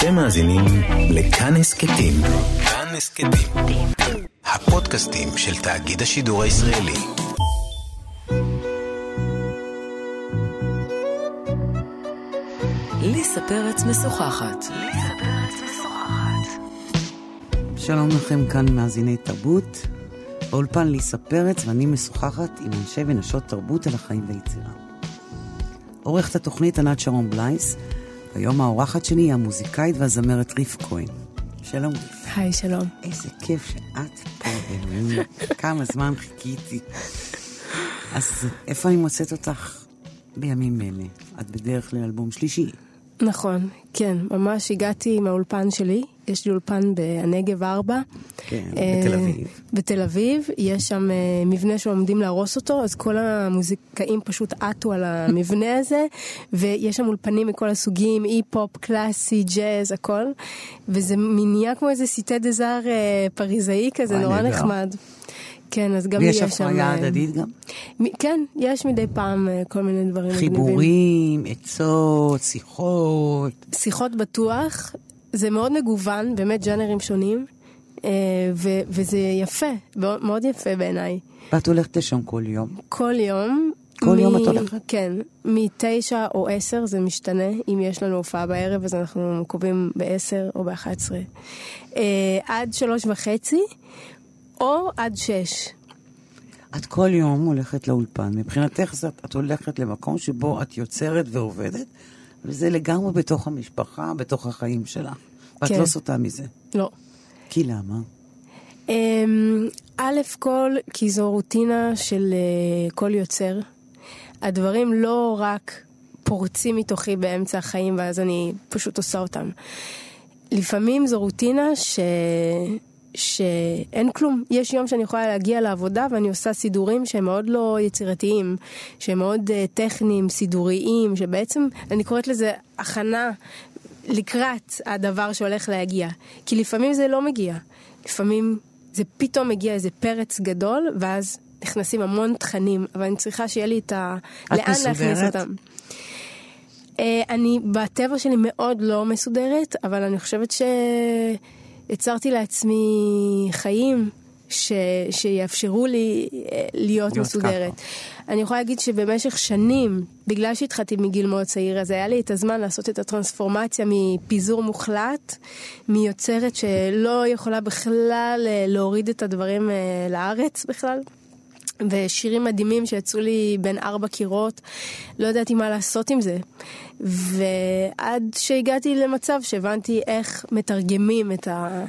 אתם מאזינים לכאן הסכתים. כאן הסכתים. הפודקאסטים של תאגיד השידור הישראלי. ליסה פרץ משוחחת. שלום לכם, כאן מאזיני תרבות. באולפן ליסה פרץ ואני משוחחת עם אנשי ונשות תרבות על החיים ויצירה. עורכת התוכנית ענת שרון בלייס, והיום האורחת שלי היא המוזיקאית והזמרת ריף כהן. שלום. היי, שלום. איזה כיף שאת פה, אלוהים. כמה זמן חיכיתי. אז איפה אני מוצאת אותך בימים אלה? את בדרך לאלבום שלישי. נכון, כן, ממש הגעתי מהאולפן שלי, יש לי אולפן בנגב 4. כן, אה, בתל אביב. בתל אביב, יש שם אה, מבנה שעומדים להרוס אותו, אז כל המוזיקאים פשוט עטו על המבנה הזה, ויש שם אולפנים מכל הסוגים, אי-פופ, קלאסי, ג'אז, הכל, וזה נהיה כמו איזה סיטה דה זאר אה, פריזאי כזה, נורא. נחמד. כן, אז גם ויש יש שם... הפריה אה, הדדית גם? מ- כן, יש מדי פעם אה, כל מיני דברים מגניבים. חיבורים, עצות, שיחות. שיחות בטוח, זה מאוד מגוון, באמת ג'אנרים שונים, אה, ו- וזה יפה, מאוד יפה בעיניי. ואת הולכת לשם כל יום. כל יום. כל יום את הולכת? כן, מתשע או עשר זה משתנה, אם יש לנו הופעה בערב אז אנחנו קובעים בעשר או באחת עשרה. עד שלוש וחצי, או עד שש. את כל יום הולכת לאולפן. מבחינתך זאת, את הולכת למקום שבו את יוצרת ועובדת, וזה לגמרי בתוך המשפחה, בתוך החיים שלך. ואת כן. לא סוטה מזה. לא. כי למה? אמ, א' כל, כי זו רוטינה של אה, כל יוצר. הדברים לא רק פורצים מתוכי באמצע החיים ואז אני פשוט עושה אותם. לפעמים זו רוטינה ש... שאין כלום. יש יום שאני יכולה להגיע לעבודה ואני עושה סידורים שהם מאוד לא יצירתיים, שהם מאוד uh, טכניים, סידוריים, שבעצם אני קוראת לזה הכנה לקראת הדבר שהולך להגיע. כי לפעמים זה לא מגיע. לפעמים זה פתאום מגיע איזה פרץ גדול, ואז נכנסים המון תכנים, אבל אני צריכה שיהיה לי את ה... את לאן להכניס מסודרת? אותם. אה, אני בטבע שלי מאוד לא מסודרת, אבל אני חושבת שיצרתי לעצמי חיים ש... שיאפשרו לי אה, להיות, מסודרת. אני יכולה להגיד שבמשך שנים, בגלל שהתחלתי מגיל מאוד צעיר, אז היה לי את הזמן לעשות את הטרנספורמציה מפיזור מוחלט, מיוצרת שלא יכולה בכלל אה, להוריד את הדברים אה, לארץ בכלל. ושירים מדהימים שיצאו לי בין ארבע קירות, לא ידעתי מה לעשות עם זה. ועד שהגעתי למצב שהבנתי איך מתרגמים את, ה...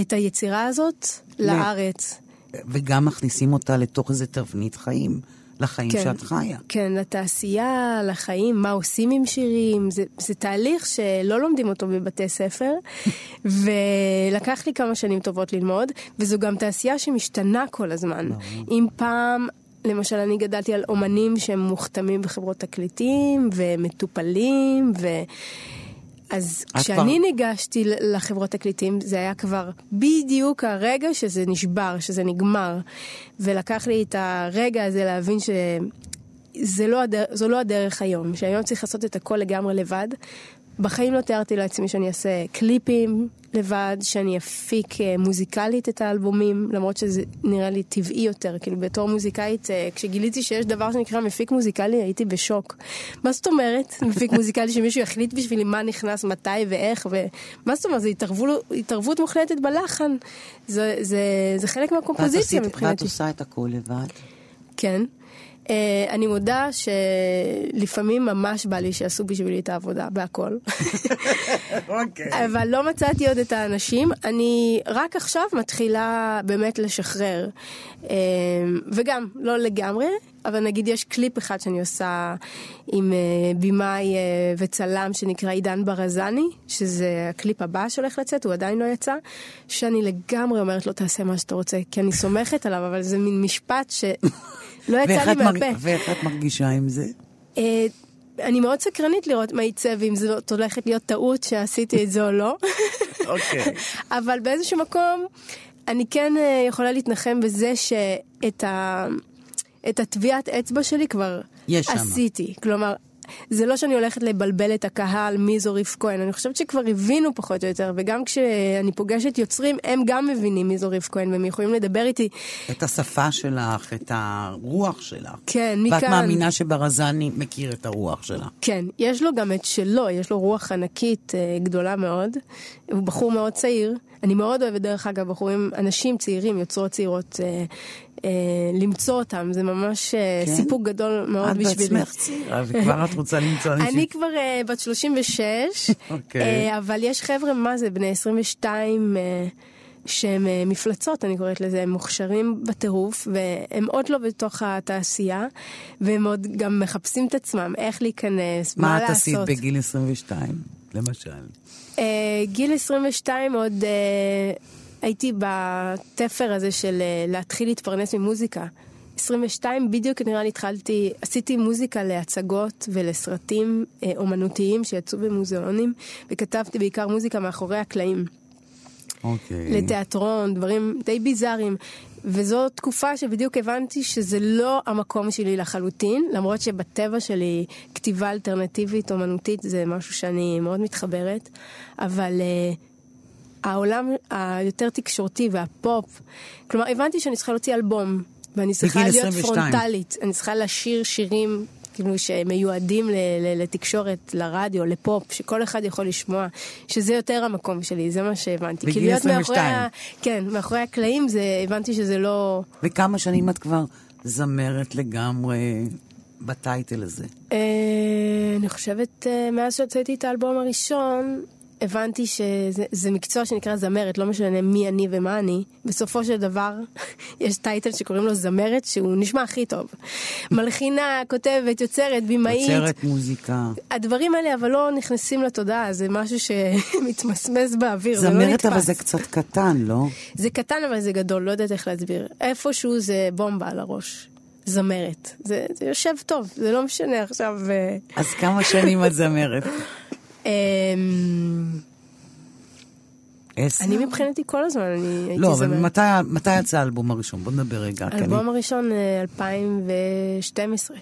את היצירה הזאת לארץ. וגם מכניסים אותה לתוך איזה תבנית חיים, לחיים כן. שאת חיה. כן, לתעשייה, לחיים, מה עושים עם שירים, זה, זה תהליך שלא לומדים אותו בבתי ספר, ולקח לי כמה שנים טובות ללמוד, וזו גם תעשייה שמשתנה כל הזמן. אם פעם... למשל, אני גדלתי על אומנים שהם מוכתמים בחברות תקליטים ומטופלים, ו... אז כשאני כבר- ניגשתי לחברות תקליטים, זה היה כבר בדיוק הרגע שזה נשבר, שזה נגמר. ולקח לי את הרגע הזה להבין שזה לא הדר... זו לא הדרך היום, שהיום צריך לעשות את הכל לגמרי לבד. בחיים לא תיארתי לעצמי שאני אעשה קליפים לבד, שאני אפיק אה, מוזיקלית את האלבומים, למרות שזה נראה לי טבעי יותר. כאילו בתור מוזיקאית, אה, כשגיליתי שיש דבר שנקרא מפיק מוזיקלי, הייתי בשוק. מה זאת אומרת, מפיק מוזיקלי שמישהו יחליט בשבילי מה נכנס, מתי ואיך, ומה זאת אומרת, זו התערבות, התערבות מוחלטת בלחן. זה, זה, זה חלק מהקומפוזיציה עשית- ואת מבחינתי. עושה את הכל לבד. כן. Uh, אני מודה שלפעמים ממש בא לי שיעשו בשבילי את העבודה בהכל. אוקיי. אבל לא מצאתי עוד את האנשים. אני רק עכשיו מתחילה באמת לשחרר. Uh, וגם, לא לגמרי, אבל נגיד יש קליפ אחד שאני עושה עם במאי uh, וצלם שנקרא עידן ברזני, שזה הקליפ הבא שהולך לצאת, הוא עדיין לא יצא, שאני לגמרי אומרת לו תעשה מה שאתה רוצה, כי אני סומכת עליו, אבל זה מין משפט שלא יצא לי מהפה. ואיך את מרגישה עם זה? אה, אני מאוד סקרנית לראות מה יצא ואם זאת הולכת להיות טעות שעשיתי את זה או לא. אוקיי. אבל באיזשהו מקום אני כן אה, יכולה להתנחם בזה שאת ה... את הטביעת אצבע שלי כבר יש שמה. עשיתי. כלומר, זה לא שאני הולכת לבלבל את הקהל מי זו ריף כהן, אני חושבת שכבר הבינו פחות או יותר, וגם כשאני פוגשת יוצרים, הם גם מבינים מי זו ריף כהן, והם יכולים לדבר איתי. את השפה שלך, את הרוח שלך. כן, מכאן. ואת מאמינה שברזני מכיר את הרוח שלה. כן, יש לו גם את שלו, יש לו רוח ענקית אה, גדולה מאוד. הוא בחור מאוד צעיר. אני מאוד אוהבת, דרך אגב, בחורים, אנשים צעירים, יוצרות צעירות, אה, למצוא אותם, זה ממש אה, כן? סיפוק גדול מאוד את בשבילי. בעצמך צעירה, וכבר את רוצה למצוא אנשים. אני כבר אה, בת 36, אוקיי. אה, אבל יש חבר'ה, מה זה, בני 22, אה, שהם אה, מפלצות, אני קוראת לזה, הם מוכשרים בטירוף, והם עוד לא בתוך התעשייה, והם עוד גם מחפשים את עצמם, איך להיכנס, מה, מה את לעשות. עשית בגיל 22, למשל? Uh, גיל 22 עוד uh, הייתי בתפר הזה של uh, להתחיל להתפרנס ממוזיקה. 22 בדיוק נראה לי התחלתי, עשיתי מוזיקה להצגות ולסרטים uh, אומנותיים שיצאו במוזיאונים, וכתבתי בעיקר מוזיקה מאחורי הקלעים. אוקיי. לתיאטרון, דברים די ביזאריים. וזו תקופה שבדיוק הבנתי שזה לא המקום שלי לחלוטין, למרות שבטבע שלי כתיבה אלטרנטיבית, אומנותית, זה משהו שאני מאוד מתחברת, אבל uh, העולם היותר תקשורתי והפופ, כלומר, הבנתי שאני צריכה להוציא אלבום, ואני צריכה להיות 22. פרונטלית, אני צריכה לשיר שירים. כאילו שמיועדים לתקשורת, לרדיו, לפופ, שכל אחד יכול לשמוע, שזה יותר המקום שלי, זה מה שהבנתי. בגיל כי להיות מאחורי 22. ה- כן, מאחורי הקלעים, זה, הבנתי שזה לא... וכמה שנים את כבר זמרת לגמרי בטייטל הזה? אה, אני חושבת, אה, מאז שהוצאתי את האלבום הראשון, הבנתי שזה זה מקצוע שנקרא זמרת, לא משנה מי אני ומה אני. בסופו של דבר, יש טייטל שקוראים לו זמרת, שהוא נשמע הכי טוב. מלחינה, כותבת, יוצרת, במאית. יוצרת מוזיקה. הדברים האלה אבל לא נכנסים לתודעה, זה משהו שמתמסמס באוויר, זה לא נתפס. זמרת אבל זה קצת קטן, לא? זה קטן אבל זה גדול, לא יודעת איך להסביר. איפשהו זה בומבה על הראש. זמרת. זה, זה יושב טוב, זה לא משנה עכשיו... אה, אז כמה שנים את זמרת? אמ, עשר? אני מבחינתי כל הזמן, אני הייתי לא, אבל. מתי, מתי יצא האלבום הראשון? בוא נדבר רגע. אני- האלבום הראשון, אה, 2012.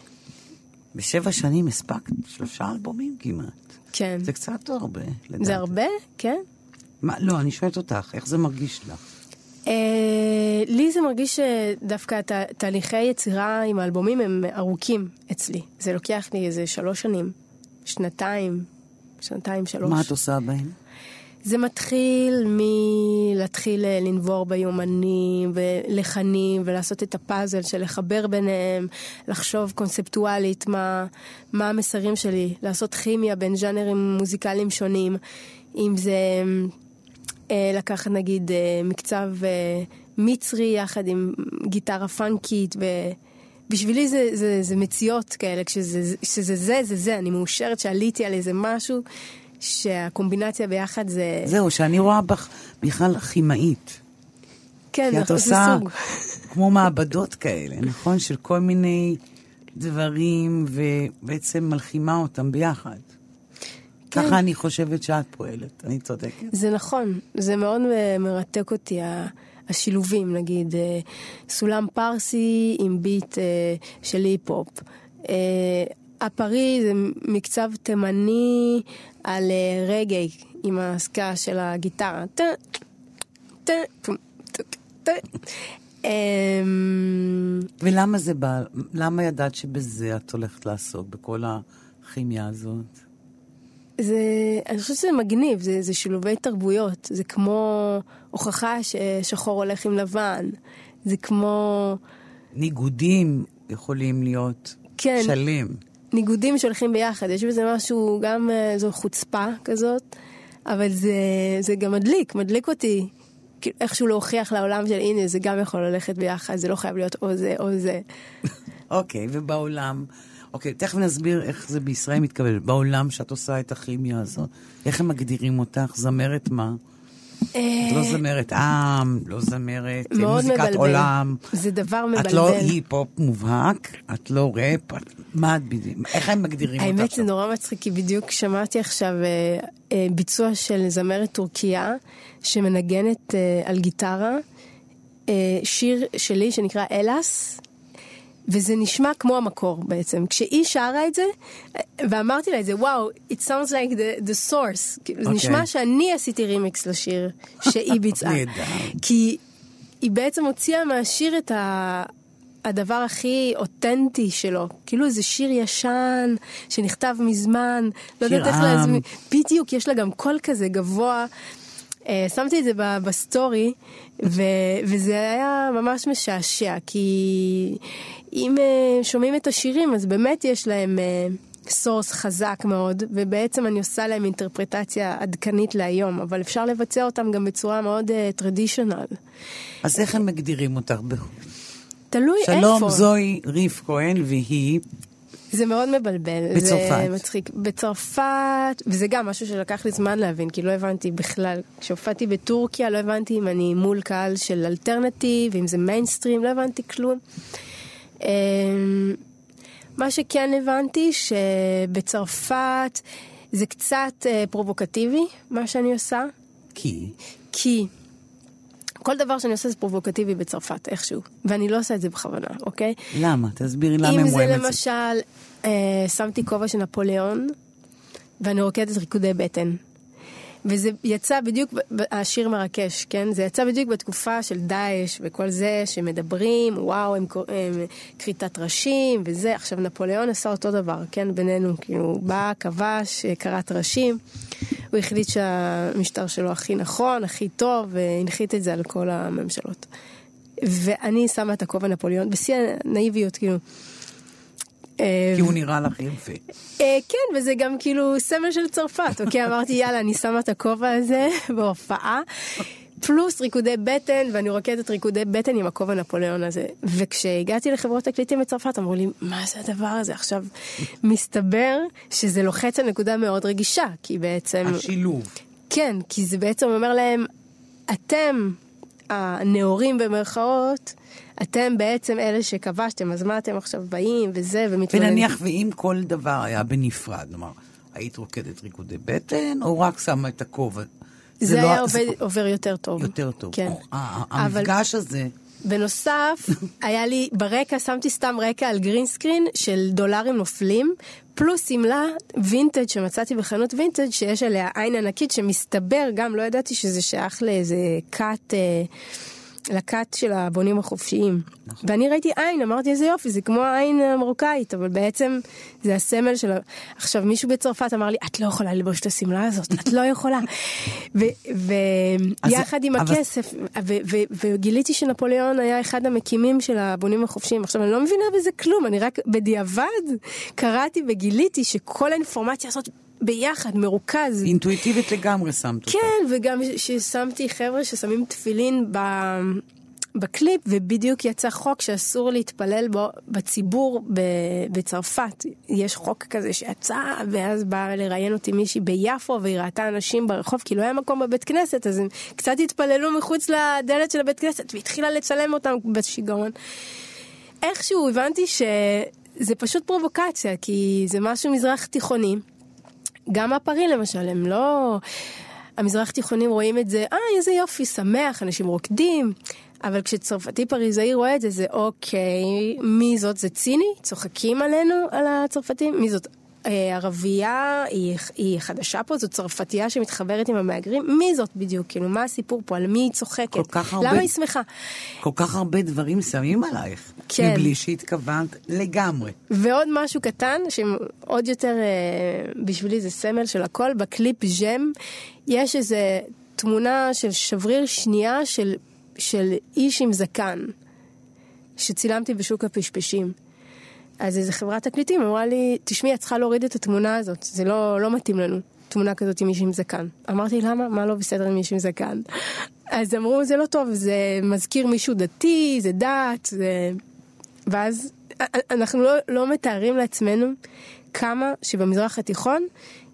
בשבע שנים הספקת שלושה אלבומים כמעט. כן. זה קצת הרבה, לדעתי. זה הרבה? כן. מה, לא, אני שואלת אותך, איך זה מרגיש לך? אה, לי זה מרגיש שדווקא תה- תהליכי יצירה עם האלבומים הם ארוכים אצלי. זה לוקח לי איזה שלוש שנים, שנתיים, שנתיים, שלוש. מה את עושה בהם? זה מתחיל מלהתחיל אה, לנבור ביומנים ולחנים ולעשות את הפאזל של לחבר ביניהם, לחשוב קונספטואלית מה, מה המסרים שלי, לעשות כימיה בין ז'אנרים מוזיקליים שונים, אם זה אה, לקחת נגיד אה, מקצב מצרי יחד עם גיטרה פאנקית ו... בשבילי זה, זה, זה מציאות כאלה, כשזה שזה זה, זה זה, אני מאושרת שעליתי על איזה משהו שהקומבינציה ביחד זה... זהו, שאני רואה בך בכלל כימאית. כן, כי את נכון, זה עושה סוג. כמו מעבדות כאלה, נכון? של כל מיני דברים, ובעצם מלחימה אותם ביחד. כן. ככה אני חושבת שאת פועלת, אני צודקת. זה נכון, זה מאוד מרתק אותי, השילובים, נגיד, אה, סולם פרסי עם ביט אה, של היפ-הופ. אה, הפרי זה מקצב תימני על רגעי עם הסקה של הגיטרה. אמ, ולמה זה בא? למה ידעת שבזה את הולכת לעסוק, בכל הכימיה הזאת? זה, אני חושבת שזה מגניב, זה, זה שילובי תרבויות, זה כמו הוכחה ששחור הולך עם לבן, זה כמו ניגודים יכולים להיות כן. שלם. ניגודים שהולכים ביחד, יש בזה משהו, גם אה, זו חוצפה כזאת, אבל זה, זה גם מדליק, מדליק אותי. איכשהו להוכיח לעולם של הנה, זה גם יכול ללכת ביחד, זה לא חייב להיות או זה או זה. אוקיי, ובעולם, אוקיי, תכף נסביר איך זה בישראל מתקבל. בעולם שאת עושה את הכימיה הזאת, איך הם מגדירים אותך? זמרת מה? לא זמרת עם, לא זמרת אה, מוזיקת. עולם. זה דבר מבלבל. את לא היפ-הופ מובהק, את לא ראפ, את... מה את בדיוק? איך הם מגדירים אותך האמת זה? נורא מצחיק, כי בדיוק שמעתי עכשיו אה, אה, ביצוע של זמרת טורקיה שמנגנת אה, על גיטרה, אה, שיר שלי שנקרא אלאס, וזה נשמע כמו המקור בעצם. כשהיא שרה את זה, ואמרתי לה את זה, וואו, it sounds like the, the source. Okay. זה אוקיי. נשמע שאני עשיתי רימיקס לשיר שהיא ביצעה. כי היא בעצם הוציאה מהשיר את ה... הדבר הכי אותנטי שלו, כאילו איזה שיר ישן שנכתב מזמן, לא יודעת איך. להזמין, בדיוק, יש לה גם קול כזה גבוה. אה, שמתי את זה בסטורי, ו- וזה היה ממש משעשע, כי אם אה, שומעים את השירים, אז באמת יש להם source חזק מאוד, ובעצם אני עושה להם אינטרפרטציה עדכנית להיום, אבל אפשר לבצע אותם גם בצורה מאוד traditional. אז איך הם מגדירים אותך? תלוי איפה. שלום, זוהי ריף כהן, והיא... זה מאוד מבלבל. בצרפת. זה מצחיק. בצרפת, וזה גם משהו שלקח לי זמן להבין, כי לא הבנתי בכלל. כשהופעתי בטורקיה, לא הבנתי אם אני מול קהל של alternative, אם זה מיינסטרים, לא הבנתי כלום. אמ, מה שכן הבנתי, שבצרפת זה קצת אה, פרובוקטיבי, מה שאני עושה, כי... כי כל דבר שאני עושה זה פרובוקטיבי בצרפת, איכשהו. ואני לא עושה את זה בכוונה, אוקיי? למה? תסבירי למה הם אם רואים זה את זה. למשל, אה, שמתי כובע של נפוליאון, ואני רוקדת ריקודי בטן. וזה יצא בדיוק, השיר מרקש, כן? זה יצא בדיוק בתקופה של דאעש וכל זה, שמדברים, וואו, הם כריתת ראשים וזה. עכשיו, נפוליאון עשה אותו דבר, כן? בינינו, כאילו, הוא בא, כבש, כרת ראשים. הוא החליט שהמשטר שלו הכי נכון, הכי טוב, והנחית את זה על כל הממשלות. ואני שמה את הכובע נפוליאון, בשיא הנאיביות, כאילו. אה, כי הוא נראה לך יפה. אה, כן, וזה גם כאילו סמל של צרפת, אוקיי? אמרתי, יאללה, אני שמה את הכובע הזה בהופעה, פלוס ריקודי בטן, ואני רוקדת ריקודי בטן עם הכובע נפוליאון הזה. וכשהגעתי לחברות תקליטים בצרפת, אמרו לי, מה זה הדבר הזה? עכשיו, מסתבר שזה לוחץ על נקודה מאוד רגישה, כי בעצם... השילוב. כן, כי זה בעצם אומר להם, אתם, הנאורים במרכאות, אתם בעצם אלה שכבשתם, אז מה אתם עכשיו באים וזה, ומתלוננים? ונניח ואם כל דבר היה בנפרד, כלומר, היית רוקדת ריקודי בטן, או רק שמה את הכובע? זה, לא- היה עובד, עובר יותר טוב. יותר טוב. כן. ה- אבל המפגש הזה, בנוסף, היה לי ברקע, שמתי סתם רקע על גרינסקרין של דולרים נופלים, פלוס שמלה וינטג' שמצאתי בחנות וינטג' שיש עליה עין ענקית שמסתבר, גם לא ידעתי שזה שייך לאיזה כת, אה, לכת של הבונים החופשיים. נכון. ואני ראיתי עין, אמרתי איזה יופי, זה כמו העין המרוקאית, אבל בעצם זה הסמל של. עכשיו מישהו בצרפת אמר לי, את לא יכולה ללבוש את השמלה הזאת, את לא יכולה. ויחד עם אבל- הכסף, ו- ו- וגיליתי שנפוליאון היה אחד המקימים של הבונים החופשיים. עכשיו, אני לא מבינה בזה כלום, אני רק בדיעבד קראתי וגיליתי שכל האינפורמציה הזאת ביחד, מרוכז. אינטואיטיבית לגמרי שמת אותה. כן, וגם ששמתי חבר'ה ששמים תפילין ב... בקליפ, ובדיוק יצא חוק שאסור להתפלל בו בציבור ב... בצרפת. יש חוק כזה שיצא, ואז באה לראיין אותי מישהי ביפו, והיא ראתה אנשים ברחוב, כי לא היה מקום בבית כנסת, אז הם קצת התפללו מחוץ לדלת של הבית כנסת, והתחילה לצלם אותם בשיגעון. איכשהו הבנתי שזה פשוט פרובוקציה, כי זה משהו מזרח תיכוני. גם הפרי למשל, הם לא... המזרח תיכונים רואים את זה, אה, איזה יופי, שמח, אנשים רוקדים. אבל כשצרפתי פריזאי רואה את זה, זה אוקיי, מי זאת? זה ציני? צוחקים עלינו, על הצרפתים? מי זאת? אה, ערבייה, היא, היא חדשה פה, זאת צרפתייה שמתחברת עם המהגרים? מי זאת בדיוק? כאילו, מה הסיפור פה? על מי היא צוחקת? הרבה- למה היא שמחה? כל כך הרבה דברים שמים עלייך. כן. מבלי שהתכוונת לגמרי. ועוד משהו קטן, שעוד יותר אה, בשבילי זה סמל של הכל, בקליפ ז'ם יש איזה תמונה של שבריר שנייה של, של איש עם זקן, שצילמתי בשוק הפשפשים. אז איזה חברת תקליטים אמרה לי, תשמעי, את צריכה להוריד את התמונה הזאת, זה לא, לא מתאים לנו, תמונה כזאת עם מישהו עם זקן. אמרתי, למה? מה לא בסדר עם מישהו עם זקן? אז אמרו, זה לא טוב, זה מזכיר מישהו דתי, זה דת, זה... ואז אנחנו לא, לא מתארים לעצמנו כמה שבמזרח התיכון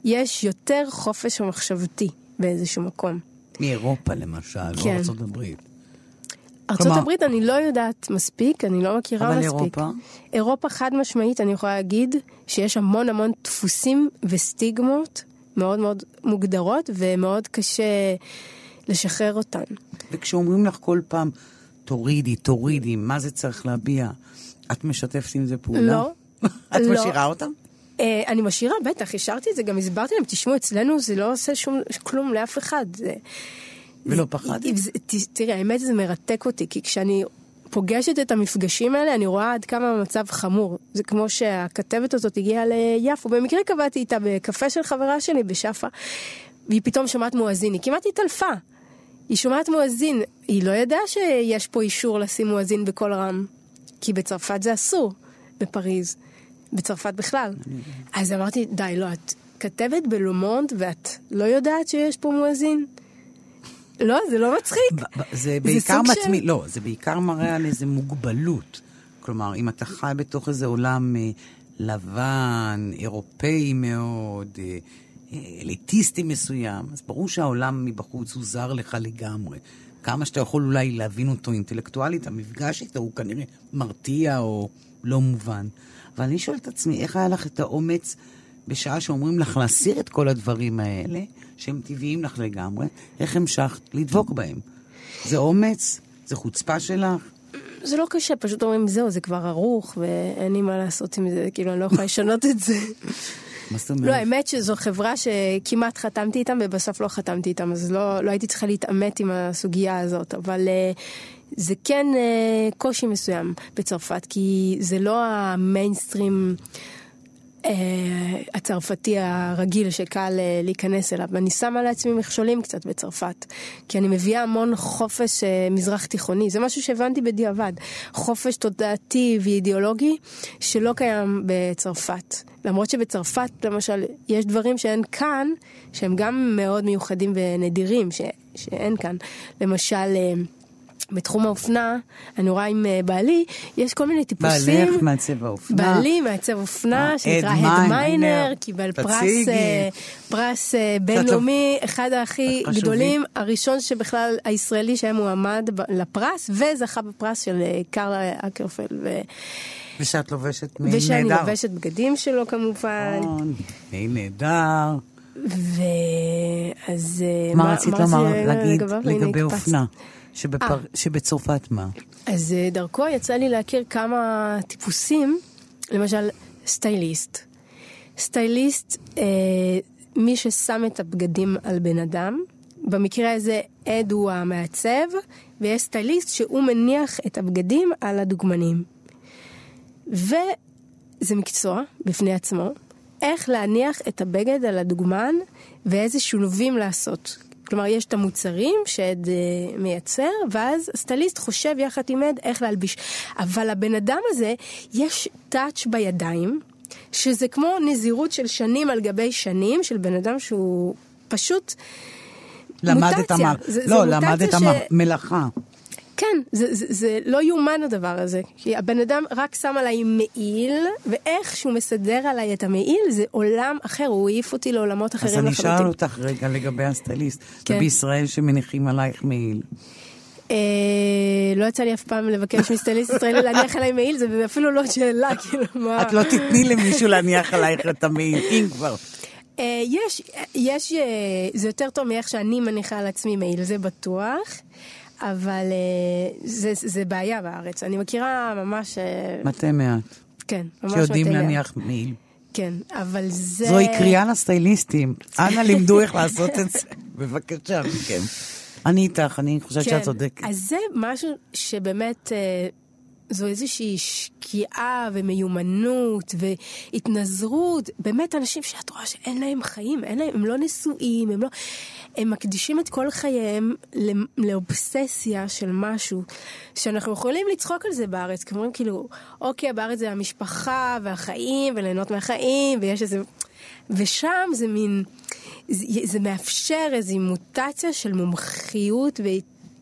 יש יותר חופש מחשבתי באיזשהו מקום. מאירופה למשל, או כן. ארצות הברית. ארצות כלומר- הברית אני לא יודעת מספיק, אני לא מכירה אבל מספיק. אירופה? אירופה חד משמעית, אני יכולה להגיד שיש המון המון דפוסים וסטיגמות מאוד מאוד מוגדרות, ומאוד קשה לשחרר אותן. וכשאומרים לך כל פעם, תורידי, תורידי, מה זה צריך להביע? את משתפת עם זה פעולה? לא. את לא. משאירה אותם? אה, אני משאירה, בטח, השארתי את זה, גם הסברתי להם, תשמעו, אצלנו זה לא עושה שום כלום לאף אחד. זה- ולא פחדת? זה- ת- תראי, האמת זה מרתק אותי, כי כשאני פוגשת את המפגשים האלה, אני רואה עד כמה המצב חמור. זה כמו שהכתבת הזאת הגיעה ליפו, במקרה קבעתי איתה בקפה של חברה שלי בשפא, והיא פתאום שומעת מואזין, היא כמעט התעלפה. היא שומעת מואזין, היא לא ידעה שיש פה אישור לשים מואזין בקול רם, כי בצרפת זה אסור, בפריז, בצרפת בכלל. אז אמרתי, די, לא, את כתבת בלומונד ואת לא יודעת שיש פה מואזין? לא, זה לא מצחיק. זה בעיקר מצמיא, לא, זה בעיקר מראה על איזה מוגבלות. כלומר, אם אתה חי בתוך איזה עולם אה, לבן, אירופאי מאוד, אה, אה, אליטיסטי מסוים, אז ברור שהעולם מבחוץ הוא זר לך לגמרי. כמה שאתה יכול אולי להבין אותו אינטלקטואלית, המפגש איתו הוא כנראה מרתיע או לא מובן. אבל אני שואלת את עצמי, איך היה לך את האומץ בשעה שאומרים לך להסיר את כל הדברים האלה, שהם טבעיים לך לגמרי, איך המשכת לדבוק בהם? זה אומץ? זה חוצפה שלך? זה לא קשה, פשוט אומרים, זהו, זה כבר ערוך, ואין לי מה לעשות עם זה, כאילו, אני לא יכולה לשנות את זה. מה זאת אומרת? לא, האמת שזו חברה שכמעט חתמתי איתם, ובסוף לא חתמתי איתם, אז לא, לא הייתי צריכה להתעמת עם הסוגיה הזאת, אבל uh, זה כן uh, קושי מסוים בצרפת, כי זה לא המיינסטרים הצרפתי הרגיל שקל uh, להיכנס אליו. אני שמה לעצמי מכשולים קצת בצרפת, כי אני מביאה המון חופש uh, מזרח תיכוני, זה משהו שהבנתי בדיעבד. חופש תודעתי ואידיאולוגי שלא קיים בצרפת. למרות שבצרפת, למשל, יש דברים שאין כאן, שהם גם מאוד מיוחדים ונדירים, ש, שאין כאן. למשל, אה, בתחום האופנה, אני רואה עם אה, בעלי, יש כל מיני טיפוסים. בעלך מעצב האופנה. בעלי מעצב אופנה, אה, שנקרא אד הד מיינר. מיינר, קיבל פרס. אה, פרס אה, בינלאומי, אחד הכי. גדולים, הראשון שבכלל הישראלי שהיה מועמד לפרס, וזכה בפרס של קרלה אקרפלד. ו- ושאת לובשת נהדר. ושאני לובשת בגדים שלו כמובן. נכון, נהדר. ואז... מה רצית לומר, להגיד לגבי. אופנה? שבפר- אה. שבצרפת מה? אז אה, דרכו יצא לי להכיר כמה טיפוסים, למשל סטייליסט. סטייליסט, אה, מי ששם את הבגדים על בן אדם, במקרה הזה עד הוא המעצב, ויש סטייליסט שהוא מניח את הבגדים על הדוגמנים. וזה מקצוע בפני עצמו, איך להניח את הבגד על הדוגמן ואיזה שילובים לעשות. כלומר, יש את המוצרים שעד אה, מייצר, ואז הסטייליסט חושב יחד עם עד איך להלביש. אבל הבן אדם הזה, יש טאץ' בידיים, שזה כמו נזירות של שנים על גבי שנים, של בן אדם שהוא פשוט... למד את מוטציה. המ... זה- לא, זה למד את מוטציה ש- המלאכה. כן, זה, זה, זה לא יאומן הדבר הזה. כי הבן אדם רק שם עליי מעיל, ואיך שהוא מסדר עליי את המעיל, זה עולם אחר, הוא העיף אותי לעולמות אז אחרים אני לחלוטין. אשאל אותך רגע לגבי הסטייליסט. כן. ובישראל שמניחים עלייך מעיל. אה, לא יצא לי אף פעם לבקש מסטייליסט ישראלי להניח עליי מעיל, זה אפילו לא שאלה, כאילו, מה... את לא תתני למישהו להניח עלייך את המעיל, אם כבר. אה, יש, יש, אה, זה יותר טוב מאיך שאני מניחה על עצמי מעיל, זה בטוח. אבל אה, זה, זה בעיה בארץ. אני מכירה ממש... אה, מתי מעט. כן, ממש שיודעים מתי מעט. להניח מעיל. כן, אבל זה... זוהי קריאה לסטייליסטים. אנא לימדו איך לעשות את זה. בבקשה מכם. אני איתך, אני חושבת שאת צודקת. כן, אז זה משהו שבאמת, אה, זו איזושהי שקיעה ומיומנות והתנזרות. באמת אנשים שאת רואה שאין להם חיים, אין להם, הם לא נשואים, הם לא... הם מקדישים את כל חייהם לאובססיה של משהו, שאנחנו יכולים לצחוק על זה בארץ, כי אומרים כאילו, אוקיי, בארץ זה המשפחה והחיים וליהנות מהחיים, ויש איזה... ושם זה מין... זה, זה מאפשר איזו מוטציה של מומחיות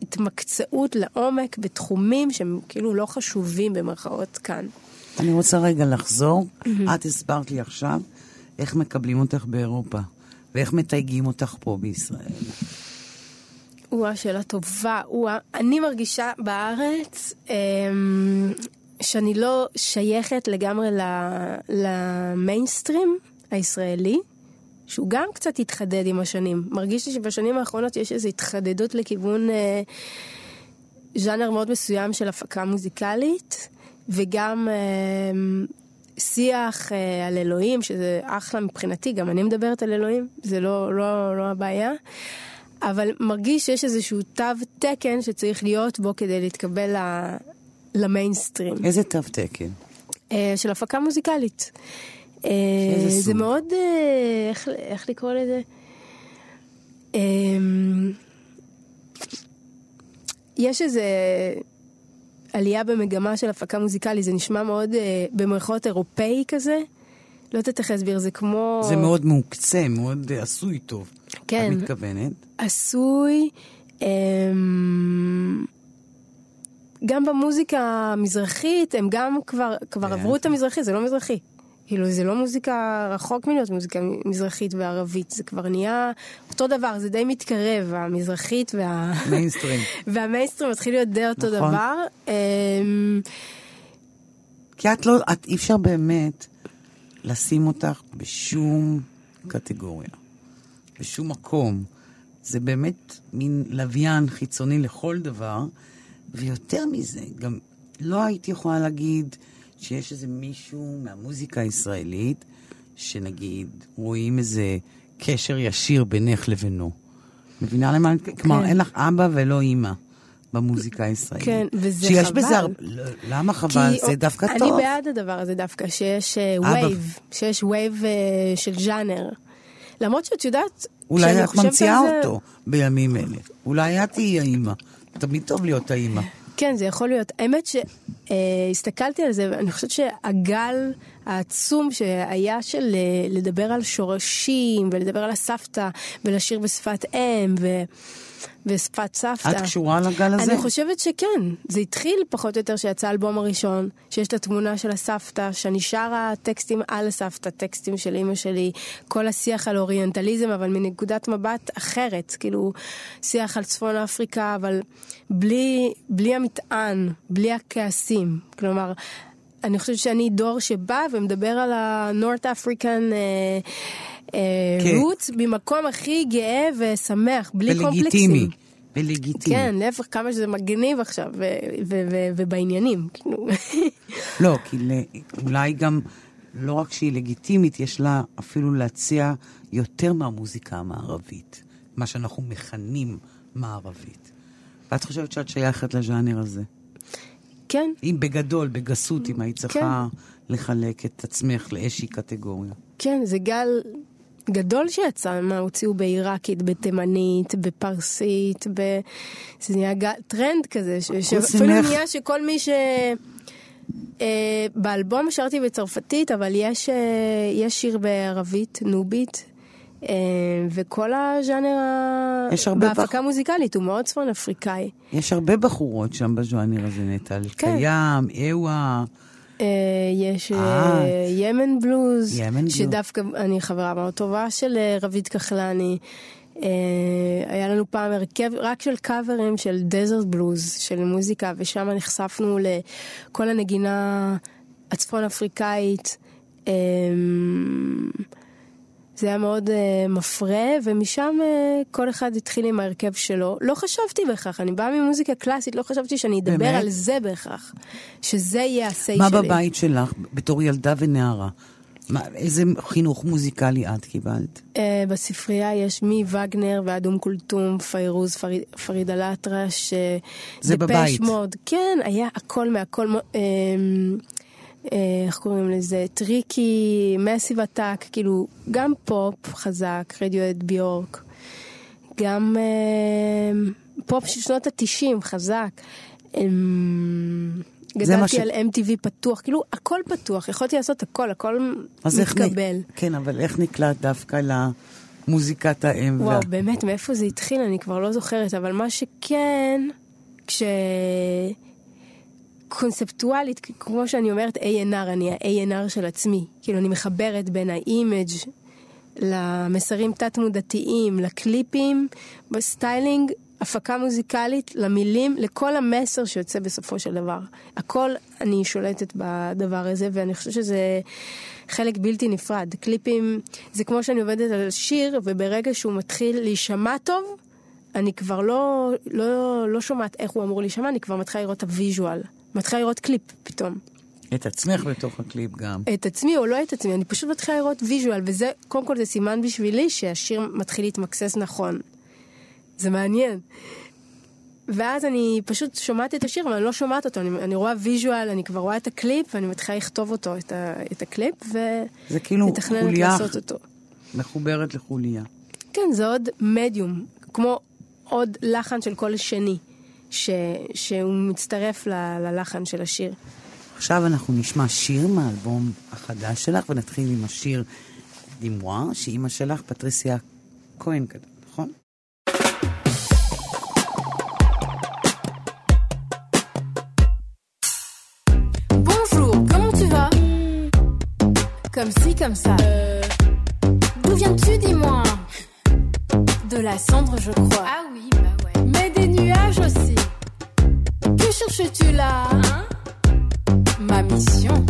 והתמקצעות לעומק בתחומים שהם כאילו לא חשובים במרכאות כאן. אני רוצה רגע לחזור. את הסברת לי עכשיו איך מקבלים אותך באירופה, ואיך מתייגים אותך פה בישראל. או-אה, שאלה טובה. או-אה, אני מרגישה בארץ אמ, שאני לא שייכת לגמרי למיינסטרים הישראלי, שהוא גם קצת התחדד עם השנים. מרגיש לי שבשנים האחרונות יש איזו התחדדות לכיוון אה, ז'אנר מאוד מסוים של הפקה מוזיקלית, וגם אה, שיח אה, על אלוהים, שזה אחלה מבחינתי, גם אני מדברת על אלוהים, זה לא, לא, לא הבעיה. אבל מרגיש שיש איזשהו תו תקן שצריך להיות בו כדי להתקבל ל- למיינסטרים. איזה תו תקן? אה, של הפקה מוזיקלית. אה, זה? מאוד, אה, איך, איך לקרוא לזה? אה, יש איזה עלייה במגמה של הפקה מוזיקלית, זה נשמע מאוד אה, במרכאות אירופאי כזה. לא יודעת איך להסביר, זה כמו... זה מאוד מעוקצה, מאוד עשוי טוב. כן. את מתכוונת? עשוי. אמ, גם במוזיקה המזרחית, הם גם כבר, כבר כן. עברו את המזרחי, זה לא מזרחי. כאילו, זה לא מוזיקה רחוק מלהיות מוזיקה מזרחית וערבית, זה כבר נהיה אותו דבר, זה די מתקרב, המזרחית וה... מיינסטרים. והמיינסטרים מתחיל להיות די אותו נכון. דבר. אמ, כי את לא, את אי אפשר באמת לשים אותך בשום קטגוריה, בשום מקום. זה באמת מין לוויין חיצוני לכל דבר, ויותר מזה, גם לא הייתי יכולה להגיד שיש איזה מישהו מהמוזיקה הישראלית, שנגיד רואים איזה קשר ישיר בינך לבינו. מבינה למה? אני- כלומר, אין לך אבא ולא אימא במוזיקה הישראלית. כן, וזה שיש חבל. בזה הרבה... למה חבל? כי- זה דווקא אני טוב. בעד הדבר הזה דווקא, שיש אבא. vibe, שיש vibe של ז'אנר. למרות שאת יודעת, אולי את ממציאה זה- אותו בימים אלה. אולי את תהיי האימא. תמיד טוב להיות האימא. כן, זה יכול להיות. האמת שהסתכלתי על זה, ואני חושבת שהגל העצום שהיה של אה, לדבר על שורשים, ולדבר על הסבתא, ולשיר בשפת אם, ו... ושפת סבתא. את קשורה לגל הזה? אני חושבת שכן. זה התחיל פחות או יותר שיצא האלבום הראשון, שיש את התמונה של הסבתא, שאני שרה טקסטים על הסבתא, טקסטים של אימא שלי, כל השיח על אוריינטליזם, אבל מנקודת מבט אחרת, כאילו, שיח על צפון אפריקה, אבל בלי, בלי המטען, בלי הכעסים. כלומר, אני חושבת שאני דור שבא ומדבר על ה-North African... אה, כן. רוץ ממקום הכי גאה ושמח, בלי ולגיטימי. קומפלקסים. ולגיטימי. כן, להפך, כמה שזה מגניב עכשיו, ובעניינים, כאילו. לא, כי אולי גם, לא רק שהיא לגיטימית, יש לה אפילו להציע יותר מהמוזיקה המערבית. מה שאנחנו מכנים מערבית. ואת חושבת שאת שייכת לז'אנר הזה? כן, אם בגדול, בגסות, אם היית צריכה כן. לחלק את עצמך לאיזושהי קטגוריה. כן, זה גל גדול שיצא, מה הוציאו בעיראקית, בתימנית, בפרסית, ב... זה נהיה גל, טרנד כזה, ש... שאפילו ממך. נהיה שכל מי ש... אה, באלבום שרתי בצרפתית, אבל יש, אה, יש שיר בערבית, נובית, וכל הז'אנר בהפקה בח- מוזיקלית הוא מאוד צפון אפריקאי. יש הרבה בחורות שם בז'אנר הזה, נטע. כן. קיים, אווה. אה, יש אה. אה, ימן בלוז, ימן בלוז. שדווקא אני חברה מאוד טובה של אה, רבית כחלני. אה, היה לנו פעם הרכב רק של קאברים של דזרט בלוז, של מוזיקה, ושם נחשפנו לכל הנגינה הצפון אפריקאית. זה היה מאוד uh, מפרה, ומשם uh, כל אחד התחיל עם ההרכב שלו. לא חשבתי בהכרח, אני באה ממוזיקה קלאסית, לא חשבתי שאני אדבר באמת? על זה בהכרח. שזה יהיה ה-say מה שלי. בבית שלך, בתור ילדה ונערה? מה, איזה חינוך מוזיקלי את קיבלת? Uh, בספרייה יש מווגנר ועד אום כולתום, פיירוז, פריד, פריד אל-אטרש, זה בבית. מוד. כן, היה הכל מהכל. אה, איך קוראים לזה? טריקי, מסיב עתק, כאילו, גם פופ חזק, רדיואט ביורק, גם אה, פופ של שנות התשעים חזק. אה, גדלתי ש- על MTV פתוח, כאילו הכל פתוח, יכולתי לעשות הכל, הכל אז איך נ- מתקבל. כן, אבל איך נקלט דווקא למוזיקת האם? וואו, וה- באמת, מאיפה זה התחיל? אני כבר לא זוכרת, אבל מה שכן, כש... קונספטואלית, כמו שאני אומרת A&R, אני ה-A&R של עצמי. כאילו, אני מחברת בין ה image למסרים תת-מודעתיים, לקליפים, בסטיילינג, הפקה מוזיקלית, למילים, לכל המסר שיוצא בסופו של דבר. הכל אני שולטת בדבר הזה, ואני חושבת שזה חלק בלתי נפרד. קליפים, זה כמו שאני עובדת על שיר, וברגע שהוא מתחיל להישמע טוב, אני כבר לא, לא, לא שומעת איך הוא אמור להישמע, אני כבר מתחילה לראות את ה visual. מתחילה לראות קליפ פתאום. את עצמך בתוך הקליפ גם. את עצמי או לא את עצמי, אני פשוט מתחילה לראות visual, וזה, קודם כל זה סימן בשבילי שהשיר מתחיל להתמקסס נכון. זה מעניין. ואז אני פשוט שומעת את השיר, אבל אני לא שומעת אותו, אני, אני רואה visual, אני כבר רואה את הקליפ, ואני מתחילה לכתוב אותו, את, ה, את הקליפ, כאילו ומתכננת חוליה לעשות אותו. מחוברת לחוליה. כן, זה עוד מדיום, כמו עוד לחן של קול שני, ש, שהוא מצטרף ל, ללחן של השיר. עכשיו אנחנו נשמע שיר מהאלבום החדש שלך, ונתחיל עם השיר דימואה, שאימא שלך, פטריסיה כהן כתבה, נכון? Bonjour, comment tu vas Comme ci, comme ça. Euh, D'où viens-tu, dis-moi De la cendre, je crois. Ah oui, bah ouais. Cherches-tu là. Hein? Ma mission,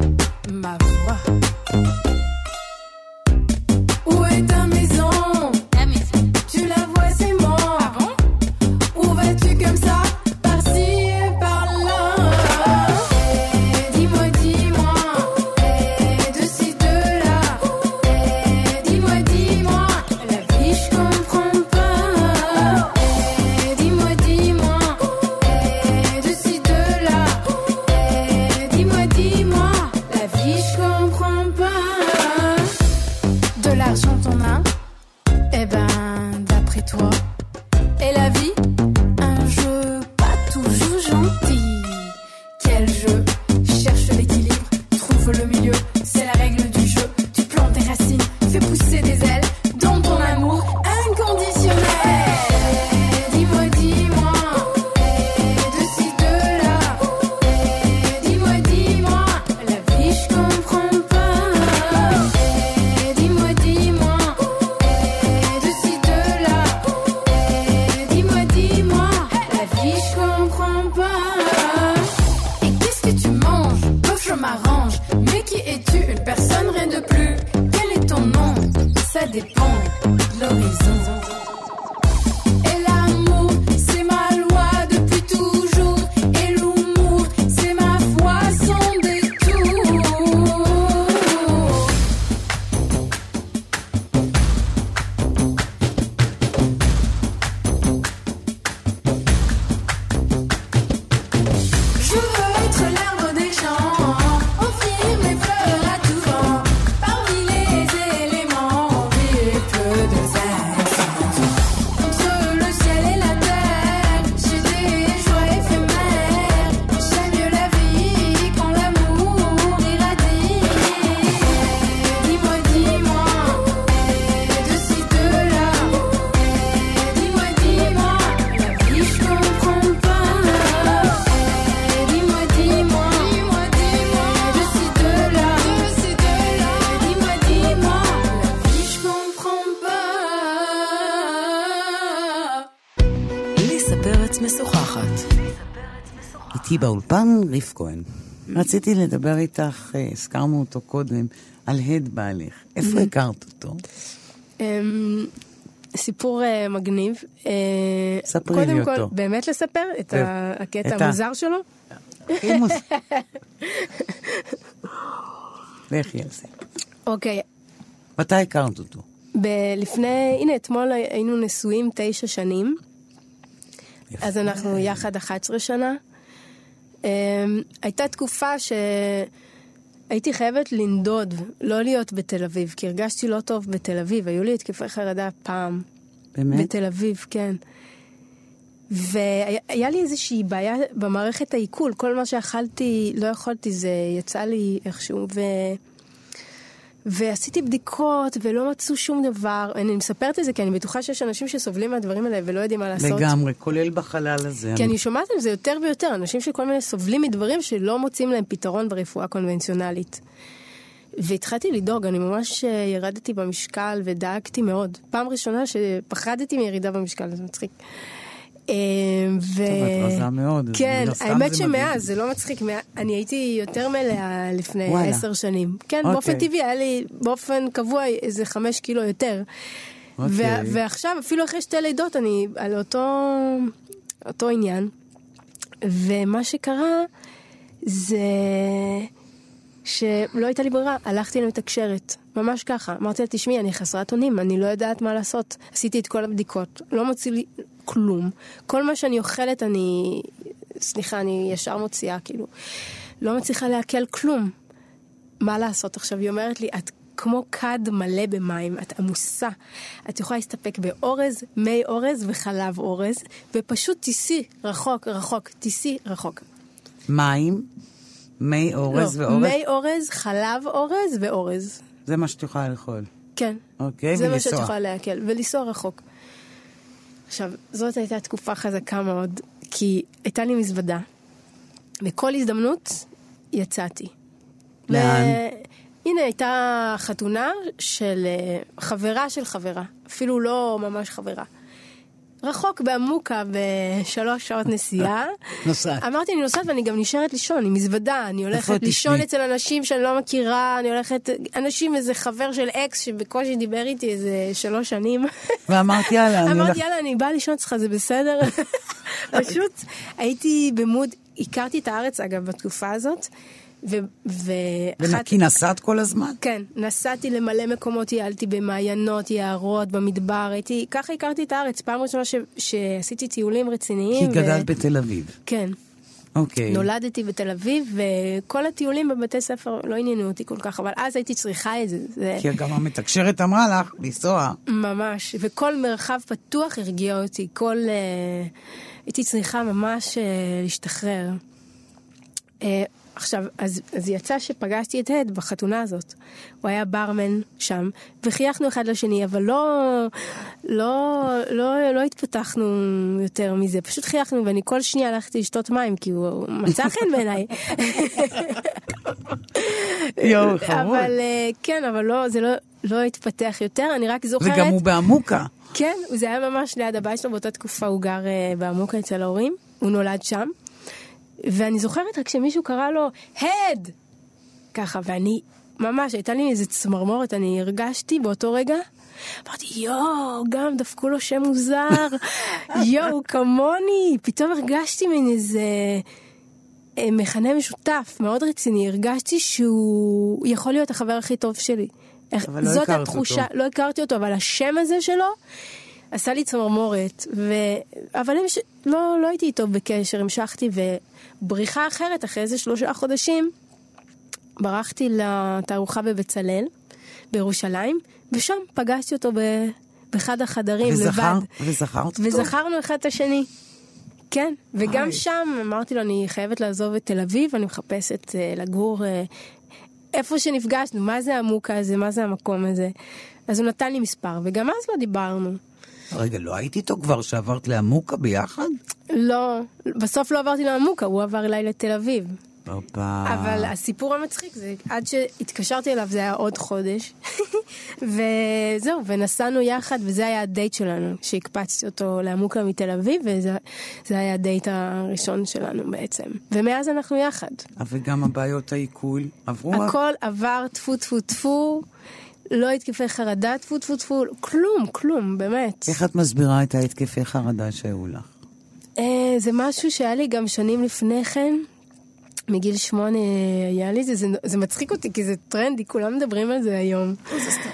ריף כהן. רציתי לדבר איתך, אה, הזכרנו אותו קודם, על הד בעלך. איפה הכרת אותו? אמ, סיפור אה, מגניב. אה, ספרי לי קודם כל, אותו. באמת לספר את כן. ה- הקטע את ה- המוזר שלו? הכי מוס... לכי על זה. אוקיי, מתי הכרת אותו? ב- לפני, הנה, אתמול היינו נשואים תשע שנים. אז אנחנו יחד 11 שנה. אמ, הייתה תקופה שהייתי חייבת לנדוד, לא להיות בתל אביב, כי הרגשתי לא טוב בתל אביב, היו לי התקפי חרדה פעם. באמת? בתל אביב, כן. והיה לי איזושהי בעיה במערכת העיכול, כל מה שאכלתי, לא יכולתי, זה יצא לי איכשהו, ו... ועשיתי בדיקות ולא מצאו שום דבר. אני מספרת את זה כי אני בטוחה שיש אנשים שסובלים מהדברים האלה ולא יודעים מה לעשות. לגמרי, כולל בחלל הזה. כי אני שומעת על זה יותר ויותר, אנשים שכל מיני סובלים מדברים שלא מוצאים להם פתרון ברפואה קונבנציונלית. והתחלתי לדאוג, אני ממש אה, ירדתי במשקל ודאגתי מאוד. פעם ראשונה שפחדתי מירידה במשקל, זה מצחיק. אה, ו... טוב, את רזה מאוד, כן, האמת. שמאז, זה לא מצחיק, אני הייתי יותר מלאה לפני. עשר שנים. כן, אוקיי. באופן טבעי היה לי באופן קבוע איזה חמש קילו יותר. אוקיי. וה- ועכשיו, אפילו אחרי שתי לידות, אני על אותו, אותו עניין. ומה שקרה זה שלא הייתה לי ברירה, הלכתי למתקשרת, ממש ככה. אמרתי לה, תשמעי, אני חסרת אונים, אני לא יודעת מה לעשות. עשיתי את כל הבדיקות, לא מוציא לי כלום. כל מה שאני אוכלת, אני... סליחה, אני ישר מוציאה, כאילו. לא מצליחה לעכל כלום. מה לעשות עכשיו? היא אומרת לי, את כמו כד מלא במים, את עמוסה. את יכולה להסתפק באורז, מי אורז וחלב אורז, ופשוט תיסי רחוק, רחוק, תיסי רחוק. מים, מי אורז לא, ואורז, מי אורז, חלב אורז ואורז. זה מה שאת יכולה לאכול. כן. אוקיי, זה מה ולנסוע. שאת יכולה לעכל, ולנסוע רחוק. עכשיו, זאת הייתה תקופה חזקה מאוד, כי הייתה לי מזוודה. בכל הזדמנות יצאתי. לאן? הנה, הייתה חתונה של אה, חברה של חברה, אפילו לא ממש חברה. רחוק בעמוקה בשלוש שעות נסיעה. נוסעת. אמרתי, אני נוסעת ואני גם נשארת לישון, עם מזוודה, אני הולכת? לישון אצל אנשים שאני לא מכירה, אני הולכת, אנשים, איזה חבר של אקס שבקושי דיבר איתי איזה שלוש שנים. ואמרתי, יאללה, אני הולך... אמרתי, יאללה, אני באה לישון אצלך, זה בסדר? פשוט הייתי במוד, הכרתי את הארץ, אגב, בתקופה הזאת, ו... ואחת- כי נסעת כל הזמן? כן, נסעתי למלא מקומות, טיילתי במעיינות, יערות, במדבר, הייתי, ככה הכרתי את הארץ, פעם ראשונה ש... שעשיתי טיולים כי רציניים. גדלת בתל אביב. כן, אוקיי. נולדתי בתל אביב, וכל הטיולים בבתי ספר לא עניינו אותי כל כך, אבל אז הייתי צריכה את זה, זה כי גם המתקשרת אמרה לך לנסוע. ממש, וכל מרחב פתוח הרגיע אותי, כל... אה, הייתי צריכה ממש אה, להשתחרר. אה, עכשיו, אז, אז יצא שפגשתי את הד בחתונה הזאת. הוא היה ברמן שם, וחייכנו אחד לשני, אבל לא, לא, לא, לא התפתחנו יותר מזה. פשוט חייכנו, ואני כל שנייה הלכתי לשתות מים, כי הוא מצא חן בעיניי. יואו, חמוד. אבל אה, כן, אבל לא, זה לא, לא התפתח יותר, אני רק זוכרת... וגם הוא בעמוקה. כן, זה היה ממש ליד הבית שלו, באותה תקופה הוא גר אה, בעמוקה אצל ההורים, הוא נולד שם. ואני זוכרת רק שמישהו קרא לו, הד! ככה, ואני, ממש, הייתה לי איזה צמרמורת, אני הרגשתי באותו רגע, אמרתי, יואו, גם דפקו לו שם מוזר, יואו, כמוני, פתאום הרגשתי מין איזה... אה, מכנה משותף מאוד רציני, הרגשתי שהוא יכול להיות החבר הכי טוב שלי. אבל לא הכרת התחושה, אותו. לא הכרתי אותו, אבל השם הזה שלו עשה לי צמרמורת. ו... אבל המש... לא, לא הייתי איתו בקשר, המשכתי, ובריחה אחרת, אחרי איזה שלושה חודשים, ברחתי לתערוכה בבצלאל, בירושלים, ושם פגשתי אותו ב... באחד החדרים, וזכר- לבד. וזכרת אותו? וזכרנו אחד את השני. כן, וגם היי. שם אמרתי לו, אני חייבת לעזוב את תל אביב, אני מחפשת אה, לגור אה, איפה שנפגשנו, מה זה המוקה הזה, מה זה המקום הזה. אז הוא נתן לי מספר, וגם אז לא דיברנו. רגע, לא היית איתו כבר שעברת לעמוקה ביחד? לא, בסוף לא עברתי לעמוקה, הוא עבר אליי לתל אביב. הופה. אבל הסיפור המצחיק זה, עד שהתקשרתי אליו זה היה עוד חודש. וזהו, ונסענו יחד, וזה היה הדייט שלנו, שהקפצתי אותו לעמוקה מתל אביב, וזה זה היה הדייט הראשון שלנו בעצם. ומאז אנחנו יחד. וגם הבעיות העיכול עברו? הכל עבר טפו טפו טפו, לא התקפי חרדה, טפו טפו טפו, כלום, כלום, באמת. איך את מסבירה את ההתקפי חרדה שהיו לך? אה, זה משהו שהיה לי גם שנים לפני כן. מגיל שמונה היה לי זה, זה, זה מצחיק אותי כי זה טרנדי, כולם מדברים על זה היום.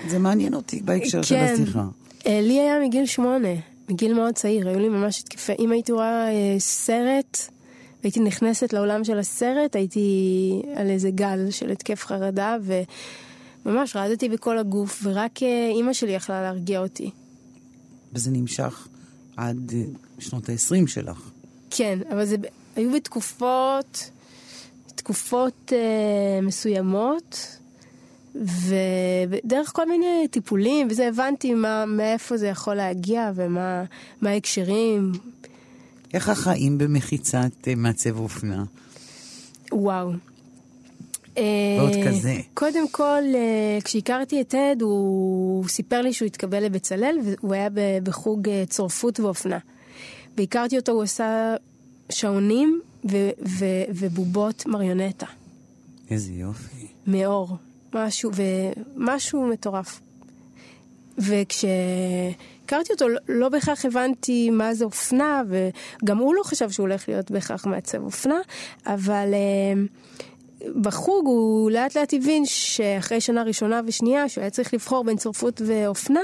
זה מעניין אותי בהקשר של כן. השיחה. אה, לי היה מגיל שמונה, מגיל מאוד צעיר, היו לי ממש התקפי, אם הייתי רואה אה, סרט, והייתי נכנסת לעולם של הסרט, הייתי על איזה גל של התקף חרדה, וממש רעדתי בכל הגוף, ורק אימא שלי יכלה להרגיע אותי. וזה נמשך עד אה, שנות ה-20 שלך. כן, אבל זה היו בתקופות, תקופות אה, מסוימות, ודרך כל מיני טיפולים, וזה הבנתי מה, מאיפה זה יכול להגיע ומה מה ההקשרים. איך החיים במחיצת אה, מעצב אופנה? וואו. אה, ועוד כזה. קודם כל, אה, כשהכרתי את טד, הוא סיפר לי שהוא התקבל לבצלאל, והוא היה בחוג אה, צורפות ואופנה. והכרתי אותו, הוא עשה שעונים ו- ו- ובובות מריונטה, איזה יופי. מאור, משהו, ומשהו מטורף. וכשהכרתי אותו, לא, לא בהכרח הבנתי מה זה אופנה, וגם הוא לא חשב שהוא הולך להיות בהכרח מעצב אופנה, אבל אה, בחוג הוא לאט לאט הבין שאחרי שנה ראשונה ושנייה, שהוא היה צריך לבחור בין צורפות ואופנה,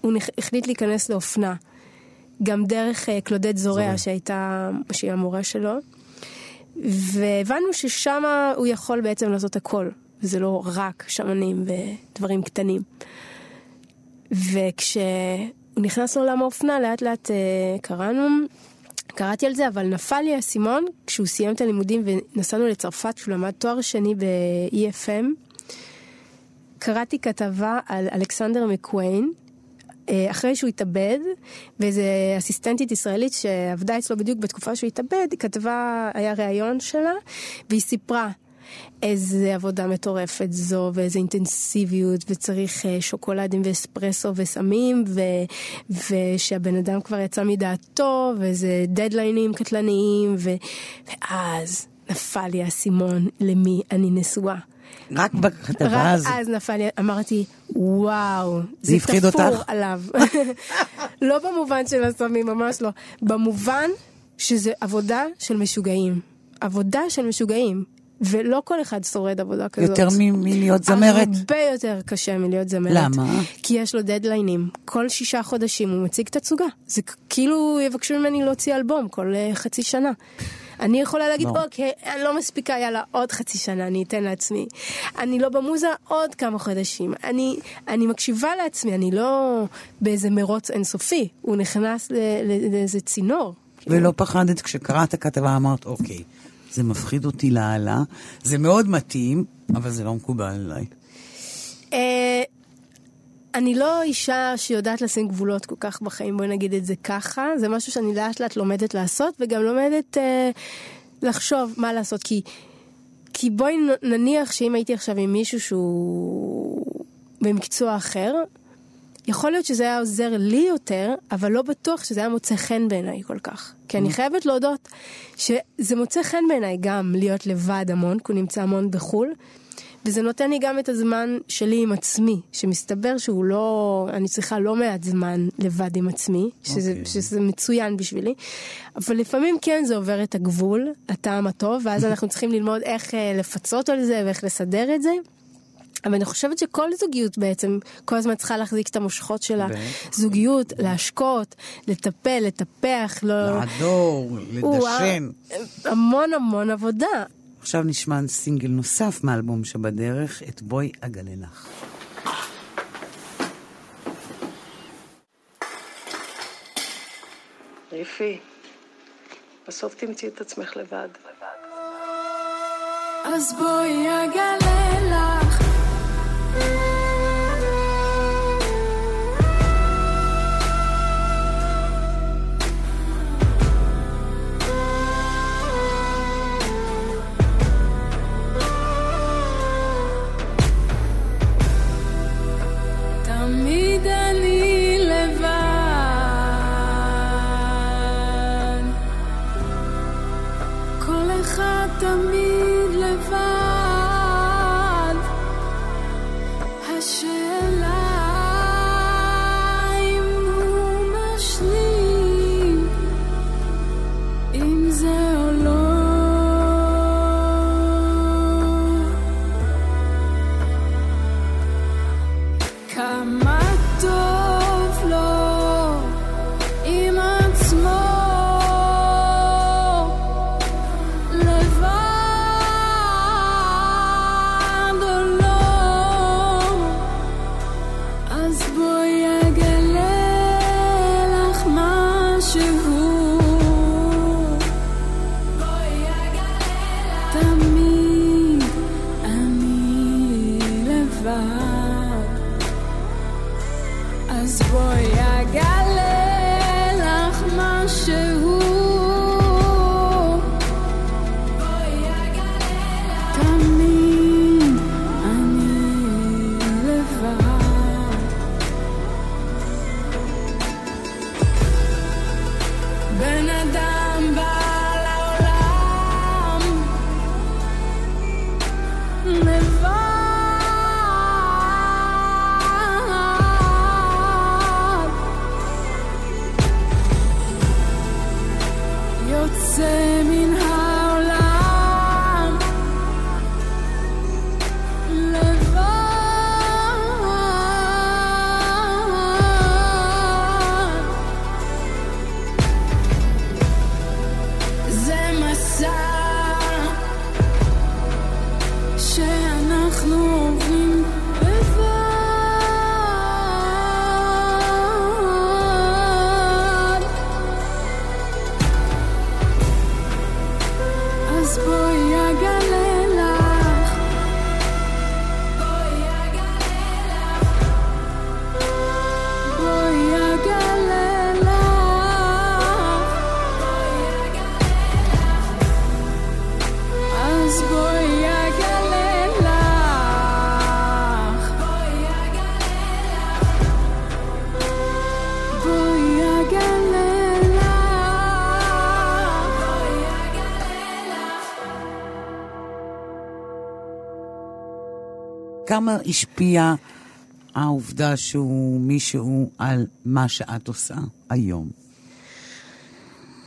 הוא החליט להיכנס לאופנה. גם דרך אה, קלודט זורע, זורע. שהייתה, שהיא המורה שלו. והבנו ששם הוא יכול בעצם לעשות הכל, וזה לא רק שמנים ודברים קטנים. וכשהוא נכנס לעולם האופנה, לאט לאט אה, קראנו, קראתי על זה, אבל נפל לי האסימון כשהוא סיים את הלימודים ונסענו לצרפת, כשהוא למד תואר שני ב-EFM. קראתי כתבה על אלכסנדר מקוויין, אחרי שהוא התאבד, ואיזה אסיסטנטית ישראלית שעבדה אצלו בדיוק בתקופה שהוא התאבד, היא כתבה, היה ראיון שלה, והיא סיפרה איזה עבודה מטורפת זו, ואיזה אינטנסיביות, וצריך אה, שוקולדים ואספרסו וסמים, ו, ושהבן אדם כבר יצא מדעתו, ואיזה דדליינים קטלניים, ו, ואז נפל לי האסימון למי אני נשואה. רק בכתבה רק הזאת. אז נפל לי, אמרתי, וואו, זה הפחיד תפור אותך? עליו. לא במובן של הסמים, ממש לא. במובן שזה עבודה של משוגעים. עבודה של משוגעים. ולא כל אחד שורד עבודה כזאת. יותר מלהיות זמרת. הרבה יותר קשה מלהיות זמרת. למה? כי יש לו דדליינים. כל שישה חודשים הוא מציג תצוגה. זה כאילו יבקשו ממני להוציא אלבום כל אה, חצי שנה. אני יכולה להגיד, ברור. אוקיי, אני לא מספיקה, יאללה, עוד חצי שנה, אני אתן לעצמי. אני לא במוזה עוד כמה חודשים. אני, אני מקשיבה לעצמי, אני לא באיזה מרוץ אינסופי. הוא נכנס לאיזה צינור. ולא פחדת כשקראת כתבה, אמרת, אוקיי, זה מפחיד אותי לאללה, זה מאוד מתאים, אבל זה לא מקובל עליי. אני לא אישה שיודעת לשים גבולות כל כך בחיים, בואי נגיד את זה ככה. זה משהו שאני לאט לאט לומדת לעשות, וגם לומדת אה, לחשוב מה לעשות. כי, כי בואי נניח שאם הייתי עכשיו עם מישהו שהוא במקצוע אחר, יכול להיות שזה היה עוזר לי יותר, אבל לא בטוח שזה היה מוצא חן בעיניי כל כך. כי אני חייבת להודות שזה מוצא חן בעיניי גם להיות לבד המון, כי הוא נמצא המון בחו"ל, וזה נותן לי גם את הזמן שלי עם עצמי, שמסתבר שהוא לא, אני צריכה לא מעט זמן לבד עם עצמי, שזה, אוקיי. שזה מצוין בשבילי, אבל לפעמים כן זה עובר את הגבול, הטעם הטוב, ואז אנחנו צריכים ללמוד איך אה, לפצות על זה ואיך לסדר את זה. אבל אני חושבת שכל זוגיות בעצם כל הזמן צריכה להחזיק את המושכות שלה. זוגיות, להשקות, לטפל, לטפח, לא... לעדור, לדשן. המון המון עבודה. עכשיו נשמע סינגל נוסף מאלבום שבדרך, את בואי אגלה לך. ריפי, בסוף תמצאי את עצמך לבד. אז בואי אגלה לך השפיעה העובדה שהוא מישהו על מה שאת עושה היום?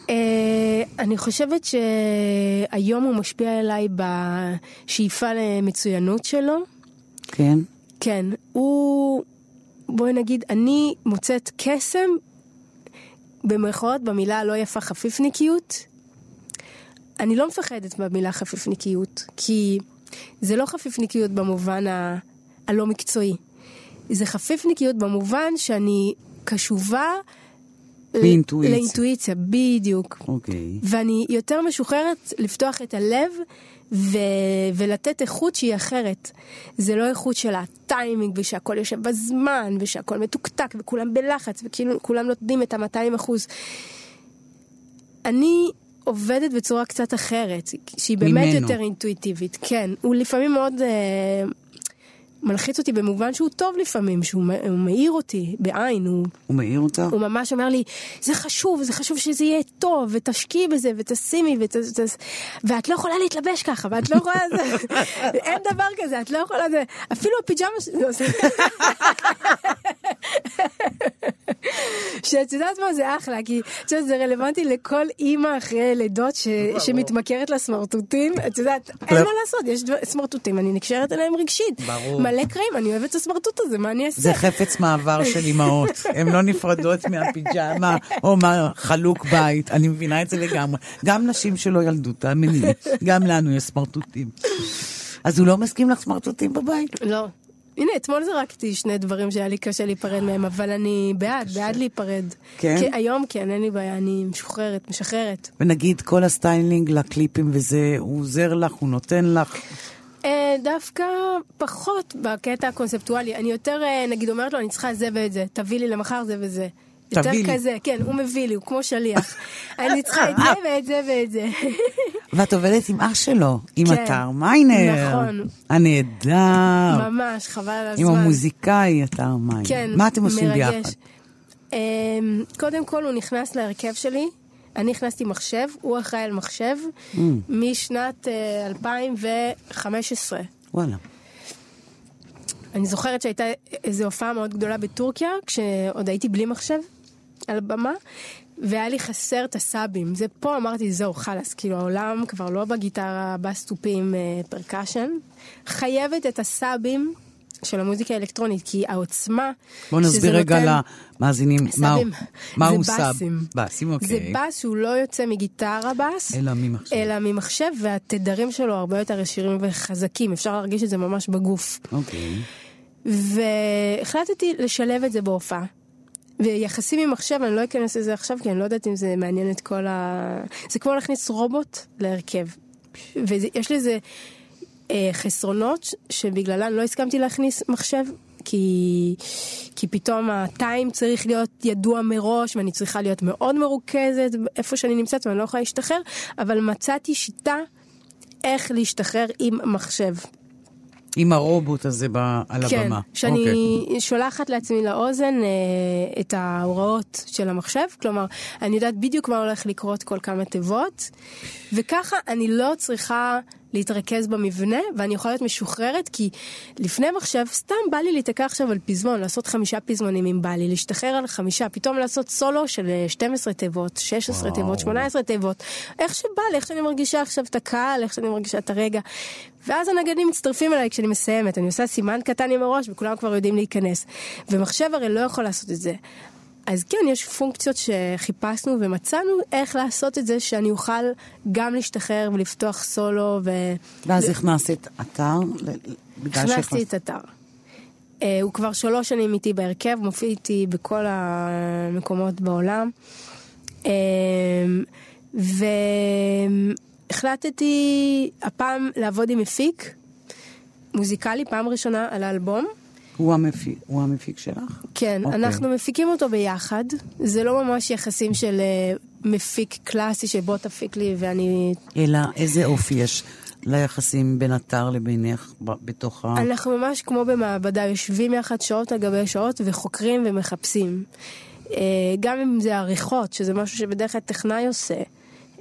אה, אני חושבת שהיום הוא משפיע עליי בשאיפה למצוינות שלו. כן? כן, הוא, בואי נגיד, אני מוצאת קסם, במרכאות, במילה הלא יפה חפיפניקיות. אני לא מפחדת במילה חפיפניקיות, כי זה לא חפיפניקיות במובן ה... הלא מקצועי. זה חפיפניקיות במובן שאני קשובה ל- באינטואיציה. לאינטואיציה, בדיוק. אוקיי. ואני יותר משוחררת לפתוח את הלב ו... ולתת איכות שהיא אחרת. זה לא איכות של הטיימינג ושהכול יושב בזמן ושהכול מתוקתק וכולם בלחץ וכאילו כולם נותנים את ה-200 אחוז. אני עובדת בצורה קצת אחרת, שהיא באמת ממנו. יותר אינטואיטיבית. כן, הוא לפעמים מאוד אה, מלחיץ אותי במובן שהוא טוב לפעמים, שהוא הוא מאיר אותי בעין, הוא... הוא מעיר אותך? הוא ממש אומר לי, זה חשוב, זה חשוב שזה יהיה טוב, ותשקיעי בזה, ותשימי, ות, ות, ואת לא יכולה להתלבש ככה, ואת לא יכולה... אין דבר כזה, את לא יכולה... זה, אפילו הפיג'מה... שאת יודעת מה זה אחלה, כי את יודעת, זה רלוונטי לכל אימא אחרי לידות ש, שמתמכרת לסמרטוטים. את יודעת, אין מה לעשות, יש דבר, סמרטוטים, אני נקשרת אליהם רגשית. ברור. מלא קרעים, אני אוהבת את הסמרטוט הזה, מה אני אעשה? זה חפץ מעבר של אימהות. הן לא נפרדות מהפיג'מה או מהחלוק בית. אני מבינה את זה לגמרי. גם נשים שלא ילדו, תאמיני לי. גם לנו יש סמרטוטים. אז הוא לא מסכים לך סמרטוטים בבית? לא. הנה, אתמול זרקתי שני דברים שהיה לי קשה להיפרד מהם, אבל אני בעד, בעד להיפרד. כן? כי היום כן, אין לי בעיה, אני משוחררת, משחררת. ונגיד כל הסטיילינג לקליפים וזה, הוא עוזר לך, הוא נותן לך. אה, דווקא פחות בקטע הקונספטואלי. אני יותר, אה, נגיד, אומרת לו, אני צריכה זה ואת זה, תביא לי למחר זה וזה. יותר תביא לי. כזה, כן, הוא מביא לי, הוא כמו שליח. אני צריכה את זה ואת זה ואת זה. ואת עובדת עם אח שלו, עם כן. אתר מיינר. נכון. הנהדר. ממש, חבל על עם הזמן. המוזיקאי אתר מיינר. כן, מה אתם עושים מרגש. ביחד? אמ, קודם כל הוא נכנס להרכב שלי, אני הכנסתי מחשב, הוא אחראי על מחשב, Mm. משנת אה, 2015. וואלה. אני זוכרת שהייתה איזו הופעה מאוד גדולה בטורקיה, כשעוד הייתי בלי מחשב על הבמה, והיה לי חסר את הסאבים. זה פה אמרתי, זהו, חלאס, כאילו העולם כבר לא בגיטרה, בסטופים, אה, percussion. חייבת את הסאבים של המוזיקה האלקטרונית, כי העוצמה שזה נסביר רגע נותן- למאזינים מה סאבים. מהו זה sub. בסים. בסים, אוקיי. זה בס שהוא לא יוצא מגיטרה בס, אלא ממחשב. אלא ממחשב, והתדרים שלו הרבה יותר ישירים וחזקים, אפשר להרגיש את זה ממש בגוף. אוקיי. והחלטתי לשלב את זה בהופעה. ויחסים עם מחשב, אני לא אכנס לזה עכשיו, כי אני לא יודעת אם זה מעניין את כל ה... זה כמו להכניס רובוט להרכב. ויש לזה אה, חסרונות שבגללן לא הסכמתי להכניס מחשב, כי, כי פתאום הטיים צריך להיות ידוע מראש, ואני צריכה להיות מאוד מרוכזת איפה שאני נמצאת, ואני לא יכולה להשתחרר, אבל מצאתי שיטה איך להשתחרר עם מחשב. עם הרובוט הזה ב- על כן, הבמה. שאני אוקיי. שולחת לעצמי לאוזן אה, את ההוראות של המחשב, כלומר, אני יודעת בדיוק מה הולך לקרות כל כמה תיבות, וככה אני לא צריכה להתרכז במבנה, ואני יכולה להיות משוחררת, כי לפני מחשב, סתם בא לי להיתקע עכשיו על פזמון, לעשות חמישה פזמונים אם בא לי, להשתחרר על חמישה, פתאום לעשות סולו של אה, 12 תיבות, 16 וואו. תיבות, 18 תיבות, איך שבא לי, איך שאני מרגישה עכשיו את הקהל, איך שאני מרגישה את הרגע. ואז הנגנים מצטרפים אליי כשאני מסיימת, אני עושה סימן קטן עם הראש וכולם כבר יודעים להיכנס. ומחשב הרי לא יכול לעשות את זה. אז כן, יש פונקציות שחיפשנו ומצאנו איך לעשות את זה שאני אוכל גם להשתחרר ולפתוח סולו ו... ואז הכנסת אתר? ל- בגלל הכנסתי את אתר. אה, הוא כבר שלוש שנים איתי בהרכב, מופיע איתי בכל המקומות בעולם. אה, והחלטתי הפעם לעבוד עם מפיק מוזיקלי, פעם ראשונה על האלבום. הוא המפיק- הוא המפיק שלך? כן, אוקיי. אנחנו מפיקים אותו ביחד. זה לא ממש יחסים של אה, מפיק קלאסי שבוא תפיק לי ואני אלא איזה אופי יש ליחסים בין אתר לבינך בתוך ה... אנחנו ממש כמו במעבדה, יושבים יחד שעות על גבי שעות וחוקרים ומחפשים. אה, גם אם זה עריכות, שזה משהו שבדרך כלל טכנאי עושה.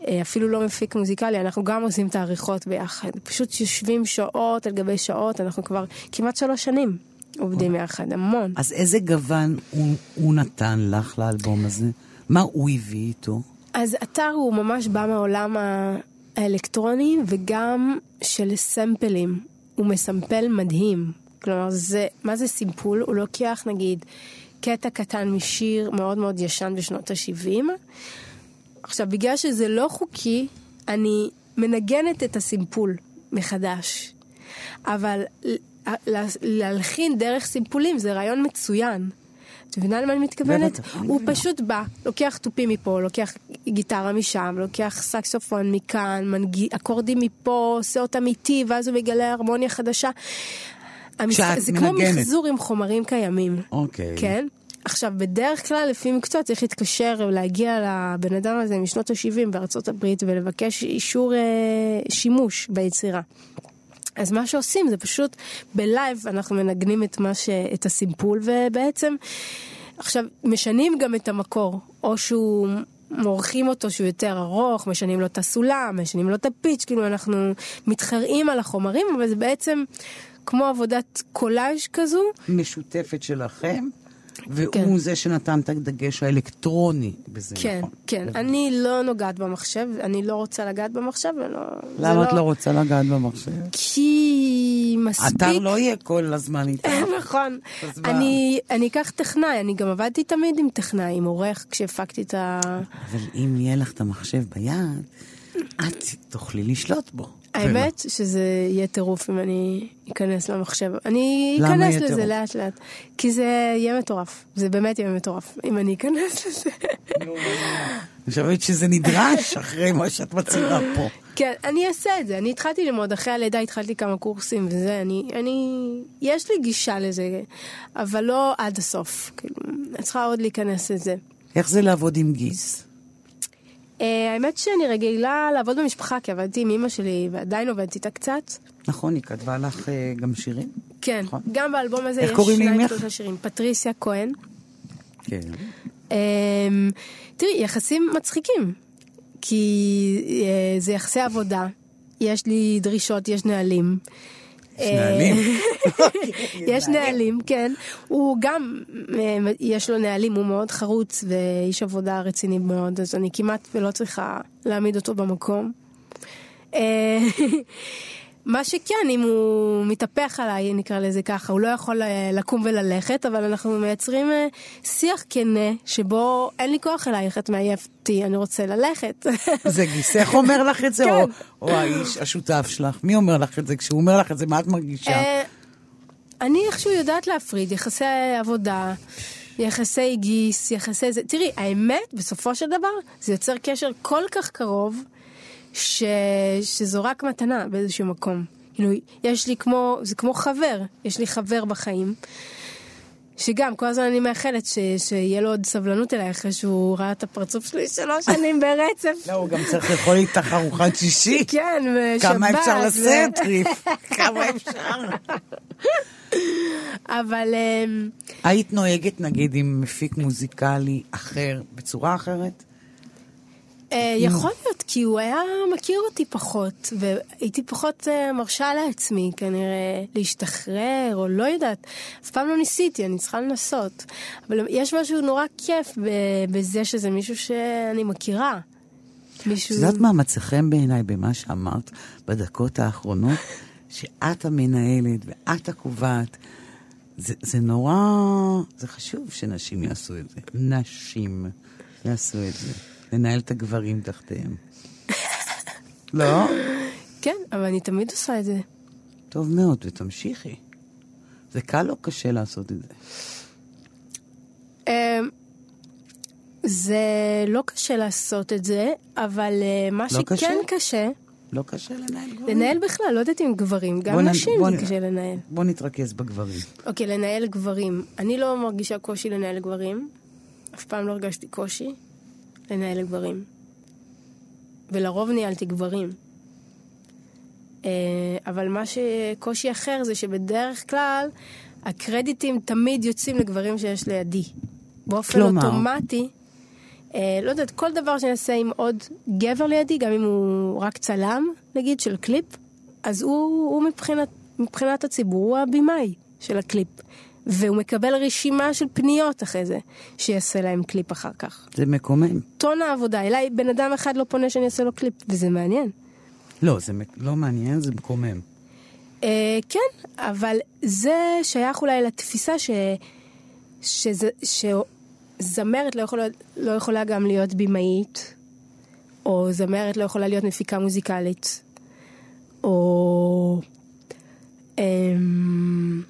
אה, אפילו לא מפיק מוזיקלי, אנחנו גם עושים את העריכות ביחד. פשוט יושבים שעות על גבי שעות, אנחנו כבר כמעט שלוש שנים עובדים יחד, המון. אז איזה גוון הוא, הוא נתן לך לאלבום הזה? מה הוא הביא איתו? אז אתר הוא ממש בא מהעולם האלקטרוני וגם של סמפלים. הוא מסמפל מדהים. כלומר, זה, מה זה סימפול? הוא לוקח נגיד קטע קטן משיר מאוד מאוד ישן בשנות ה-70. עכשיו, בגלל שזה לא חוקי, אני מנגנת את הסימפול מחדש. אבל להלחין דרך סימפולים זה רעיון מצוין. את מבינה למה אני מתכוונת? הוא. פשוט בא, לוקח תופים מפה, לוקח גיטרה משם, לוקח סקסופון מכאן, מנג... אקורדים מפה, עושה אותם איתי, ואז הוא מגלה הרמוניה חדשה. המש... זה כמו מנגנת. מחזור עם חומרים קיימים. אוקיי. כן? עכשיו, בדרך כלל, לפי מקצוע, צריך להתקשר ולהגיע לבן אדם הזה משנות ה-70 בארצות הברית ולבקש אישור אה, שימוש ביצירה. אז מה שעושים זה פשוט בלייב אנחנו מנגנים את, ש... את הסימפול ובעצם עכשיו משנים גם את המקור. או שהוא מורחים אותו שהוא יותר ארוך, משנים לו את הסולם, משנים לו את הפיץ', כאילו אנחנו מתחרעים על החומרים אבל זה בעצם כמו עבודת קולאז' כזו. משותפת שלכם, והוא כן. זה שנתן את הדגש האלקטרוני בזה, כן, נכון? כן. אני לא נוגעת במחשב, אני לא רוצה לגעת במחשב, ולא... למה את לא רוצה לגעת במחשב? כי מספיק... אתר לא יהיה כל הזמן איתך. נכון. אני, אני אקח טכנאי, אני גם עבדתי תמיד עם טכנאי, עם עורך, כשהפקתי את ה... אבל אם יהיה לך את המחשב ביד, את תוכלי לשלוט בו. האמת שזה יהיה טירוף אם אני אכנס למחשב. אני אכנס לזה טירוף? לאט לאט. כי זה יהיה מטורף. זה באמת יהיה מטורף. אם אני אכנס לזה. אני חושבת שזה נדרש אחרי מה שאת מצהירה פה. כן, אני אעשה את זה. אני התחלתי ללמוד, אחרי הלידה התחלתי כמה קורסים וזה, אני, אני, יש לי גישה לזה, אבל לא עד הסוף. כאילו, אני צריכה עוד להיכנס לזה. איך זה לעבוד עם גיס? אה, האמת שאני רגילה לעבוד במשפחה, כי עבדתי עם אמא שלי ועדיין עובדת איתה קצת. נכון, היא כתבה לך אה, גם שירים? כן, נכון. גם באלבום הזה יש שניים? שלושה שירים. פטריסיה כהן. כן. אמ, תראי, יחסים מצחיקים, כי אה, זה יחסי עבודה, יש לי דרישות, יש נהלים. יש נהלים? אה, יש נהלים, כן. הוא גם, אה, יש לו נהלים, הוא מאוד חרוץ ואיש עבודה רציני מאוד, אז אני כמעט ולא צריכה להעמיד אותו במקום. מה שכן, אם הוא מתהפך עליי, נקרא לזה ככה, הוא לא יכול אה, לקום וללכת, אבל אנחנו מייצרים אה, שיח כנה, שבו אין לי כוח אלייך, את מעייפתי, אני רוצה ללכת. זה גיסך אומר לך את זה, או- כן. או האיש, השותף שלך? מי אומר לך את זה? כשהוא אומר לך את זה, מה את מרגישה? אה, אני איכשהו יודעת להפריד, יחסי עבודה, יחסי גיס, יחסי זה. תראי, האמת, בסופו של דבר, זה יוצר קשר כל כך קרוב, ש... שזו רק מתנה באיזשהו מקום. כאילו, יש לי כמו, זה כמו חבר, יש לי חבר בחיים. שגם, כל הזמן אני מאחלת ש... שיהיה לו עוד סבלנות אליי אחרי שהוא ראה את הפרצוף שלי שלוש שנים ברצף. לא, הוא גם צריך לאכול איתך ארוחת שישי. כן, ושבת. כמה אפשר לשאת, ריף? כמה אפשר? אבל... אמ, היית נוהגת, נגיד, עם מפיק מוזיקלי אחר, בצורה אחרת? אה, יכול להיות, כי הוא היה מכיר אותי פחות, והייתי פחות אה, מרשה לעצמי כנראה להשתחרר, או לא יודעת. אף פעם לא ניסיתי, אני צריכה לנסות. אבל יש משהו נורא כיף בזה שזה מישהו שאני מכירה. מישהו... את יודעת מה מצא חן בעיניי במה שאמרת בדקות האחרונות? שאת המנהלת ואת הקובעת. זה, זה נורא... זה חשוב שנשים יעשו את זה. נשים יעשו את זה. לנהל את הגברים תחתיהם. לא? כן, אבל אני תמיד עושה את זה. טוב מאוד, ותמשיכי. זה קל או קשה לעשות את זה? אה, זה לא קשה לעשות את זה, אבל אה, מה לא שכן קשה? קשה, לא קשה לנהל גברים? לנהל בכלל, לא יודעת אם גברים, גם נ- נשים בוא זה נ- קשה לנהל. בוא נתרכז בגברים. אוקיי, לנהל גברים. אני לא מרגישה קושי לנהל גברים. אף פעם לא הרגשתי קושי לנהל גברים. ולרוב ניהלתי גברים. אה, אבל מה שקושי אחר זה שבדרך כלל הקרדיטים תמיד יוצאים לגברים שיש לידי. באופן כלומר? אוטומטי, אה, לא יודעת, כל דבר שאני אעשה עם עוד גבר לידי, גם אם הוא רק צלם, נגיד, של קליפ, אז הוא, הוא מבחינת, מבחינת הציבור, הוא הבמאי של הקליפ. והוא מקבל רשימה של פניות אחרי זה, שיעשה להם קליפ אחר כך. זה מקומם. טון העבודה, אליי בן אדם אחד לא פונה שאני אעשה לו קליפ, וזה מעניין. לא, זה לא מעניין, זה מקומם. אה, כן, אבל זה שייך אולי לתפיסה ש... שזה, שזמרת לא יכולה, לא יכולה גם להיות במאית, או זמרת לא יכולה להיות מפיקה מוזיקלית, או... אמ,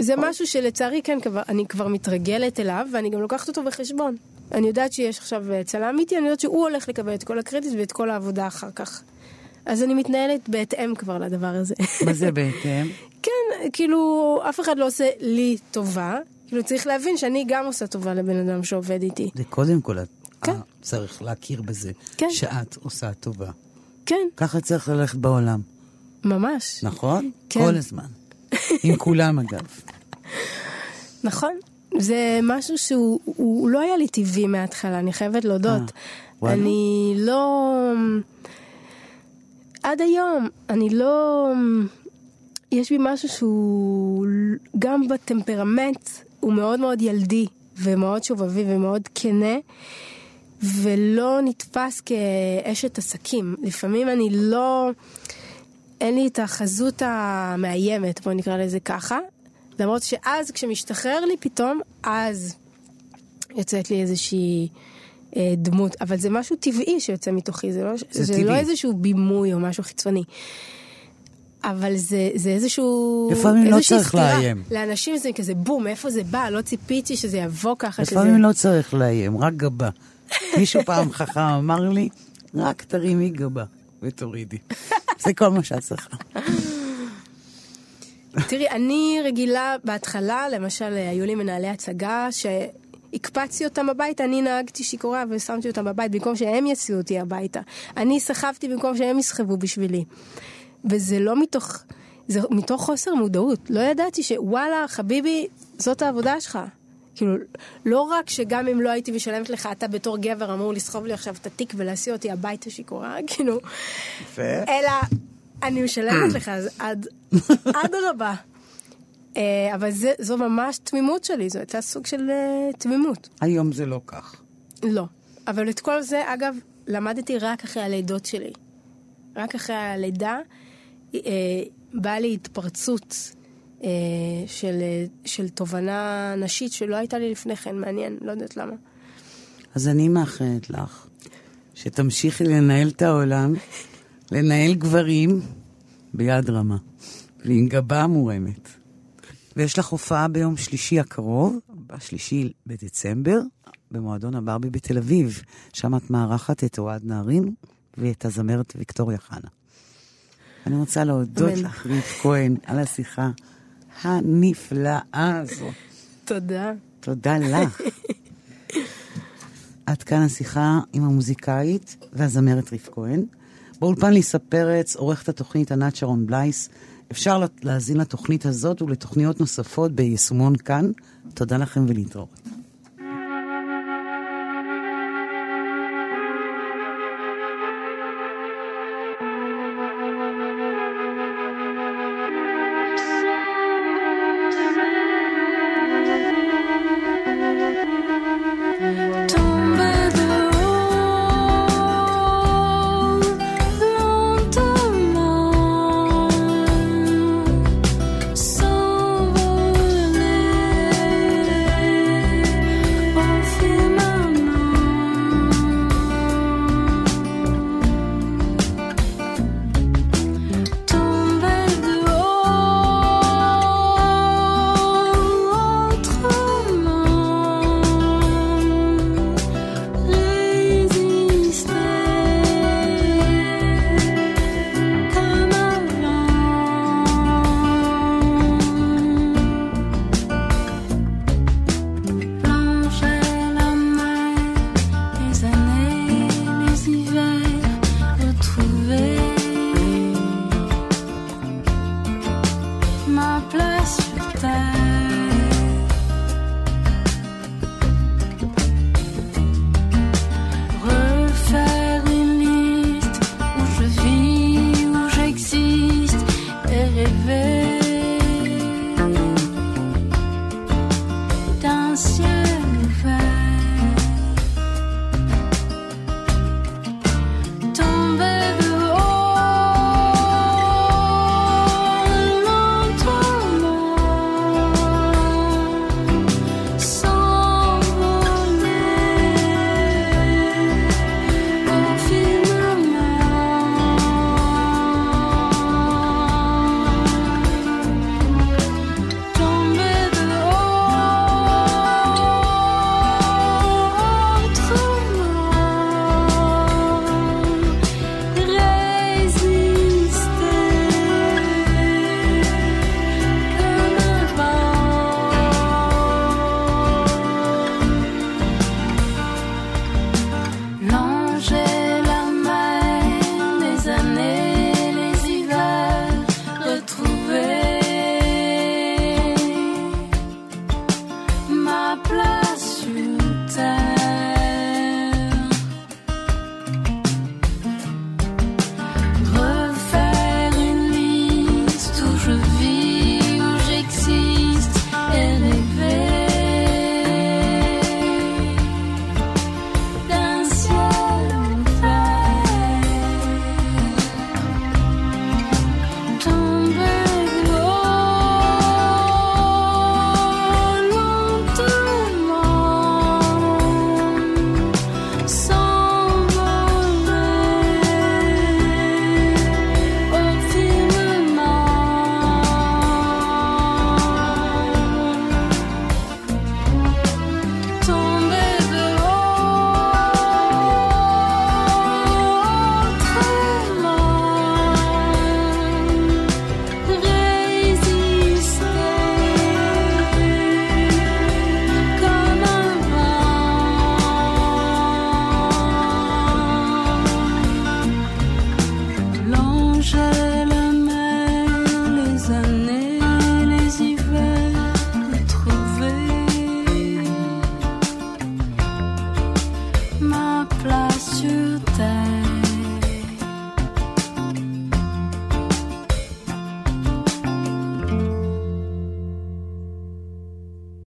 זה משהו שלצערי כן, כבר, אני כבר מתרגלת אליו, ואני גם לוקחת אותו בחשבון. אני יודעת שיש עכשיו אה, צלם איתי, אני יודעת שהוא הולך לקבל את כל הקרדיט ואת כל העבודה אחר כך. אז אני מתנהלת בהתאם כבר לדבר הזה. מה זה בהתאם? כן, כאילו, אף אחד לא עושה לי טובה. כאילו, צריך להבין שאני גם עושה טובה לבן אדם שעובד איתי. זה קודם כל, כן. אה, צריך להכיר בזה, כן. שאת עושה טובה. כן, ככה צריך ללכת בעולם, ממש. נכון? כן. כל הזמן. עם כולם אגב. נכון. זה משהו שהוא הוא לא היה לי טבעי מההתחלה, אני חייבת להודות. אה. אני לא... עד היום, אני לא... יש בי משהו שהוא גם בטמפרמנט, הוא מאוד מאוד ילדי, ומאוד שובבי ומאוד כנה, ולא נתפס כאשת עסקים. לפעמים אני לא... אין לי את החזות המאיימת, בוא נקרא לזה ככה. למרות שאז, כשמשתחרר לי פתאום, אז יוצאת לי איזושהי אה, דמות. אבל זה משהו טבעי שיוצא מתוכי, זה לא, זה זה טבעי. לא איזשהו בימוי או משהו חיצוני. אבל זה, זה איזשהו... לפעמים לא צריך סתירה. לאיים. לאנשים זה כזה בום, מאיפה זה בא? לא ציפיתי שזה יבוא ככה. לפעמים שזה... לא צריך לאיים, רק גבה. מישהו פעם חכם אמר לי, רק תרימי גבה ותורידי. זה כל מה שאת צריכה. תראי, אני רגילה בהתחלה, למשל, היו לי מנהלי הצגה, שהקפצתי אותם הביתה, אני נהגתי שיכורה ושמתי אותם בבית במקום שהם יסיעו אותי הביתה. אני סחבתי במקום שהם יסחבו בשבילי. וזה לא מתוך, זה מתוך חוסר מודעות. לא ידעתי שוואלה, חביבי, זאת העבודה שלך. כאילו, לא רק שגם אם לא הייתי משלמת לך, אתה בתור גבר אמור לסחוב לי עכשיו את התיק ולהסיע אותי הביתה שיכורה, כאילו, אלא אני משלמת לך, אז עד, אדרבה. אה, אבל זה, זו ממש תמימות שלי, זו הייתה סוג של אה, תמימות. היום זה לא כך. לא. אבל את כל זה, אגב, למדתי רק אחרי הלידות שלי. רק אחרי הלידה אה, באה לי התפרצות של, אה, של תובנה נשית שלא הייתה לי לפני כן, מעניין, לא יודעת למה. אז אני מאחלת לך שתמשיכי לנהל את העולם, לנהל גברים ביד רמה, ועם גבה מורמת. ויש לך הופעה ביום שלישי הקרוב, בשלישי בדצמבר, במועדון הברבי בתל אביב. שם את מארחת את אוהד נהרין ואת הזמרת ויקטוריה חנה. אני רוצה להודות. לך, ריף כהן, על השיחה הנפלאה הזאת. תודה. תודה לך. עד כאן השיחה עם המוזיקאית והזמרת ריף כהן. באולפן ליסה פרץ, עורכת התוכנית ענת שרון בלייס. אפשר להאזין לתוכנית הזאת ולתוכניות נוספות ביישומון כאן. תודה לכם ולהתראות.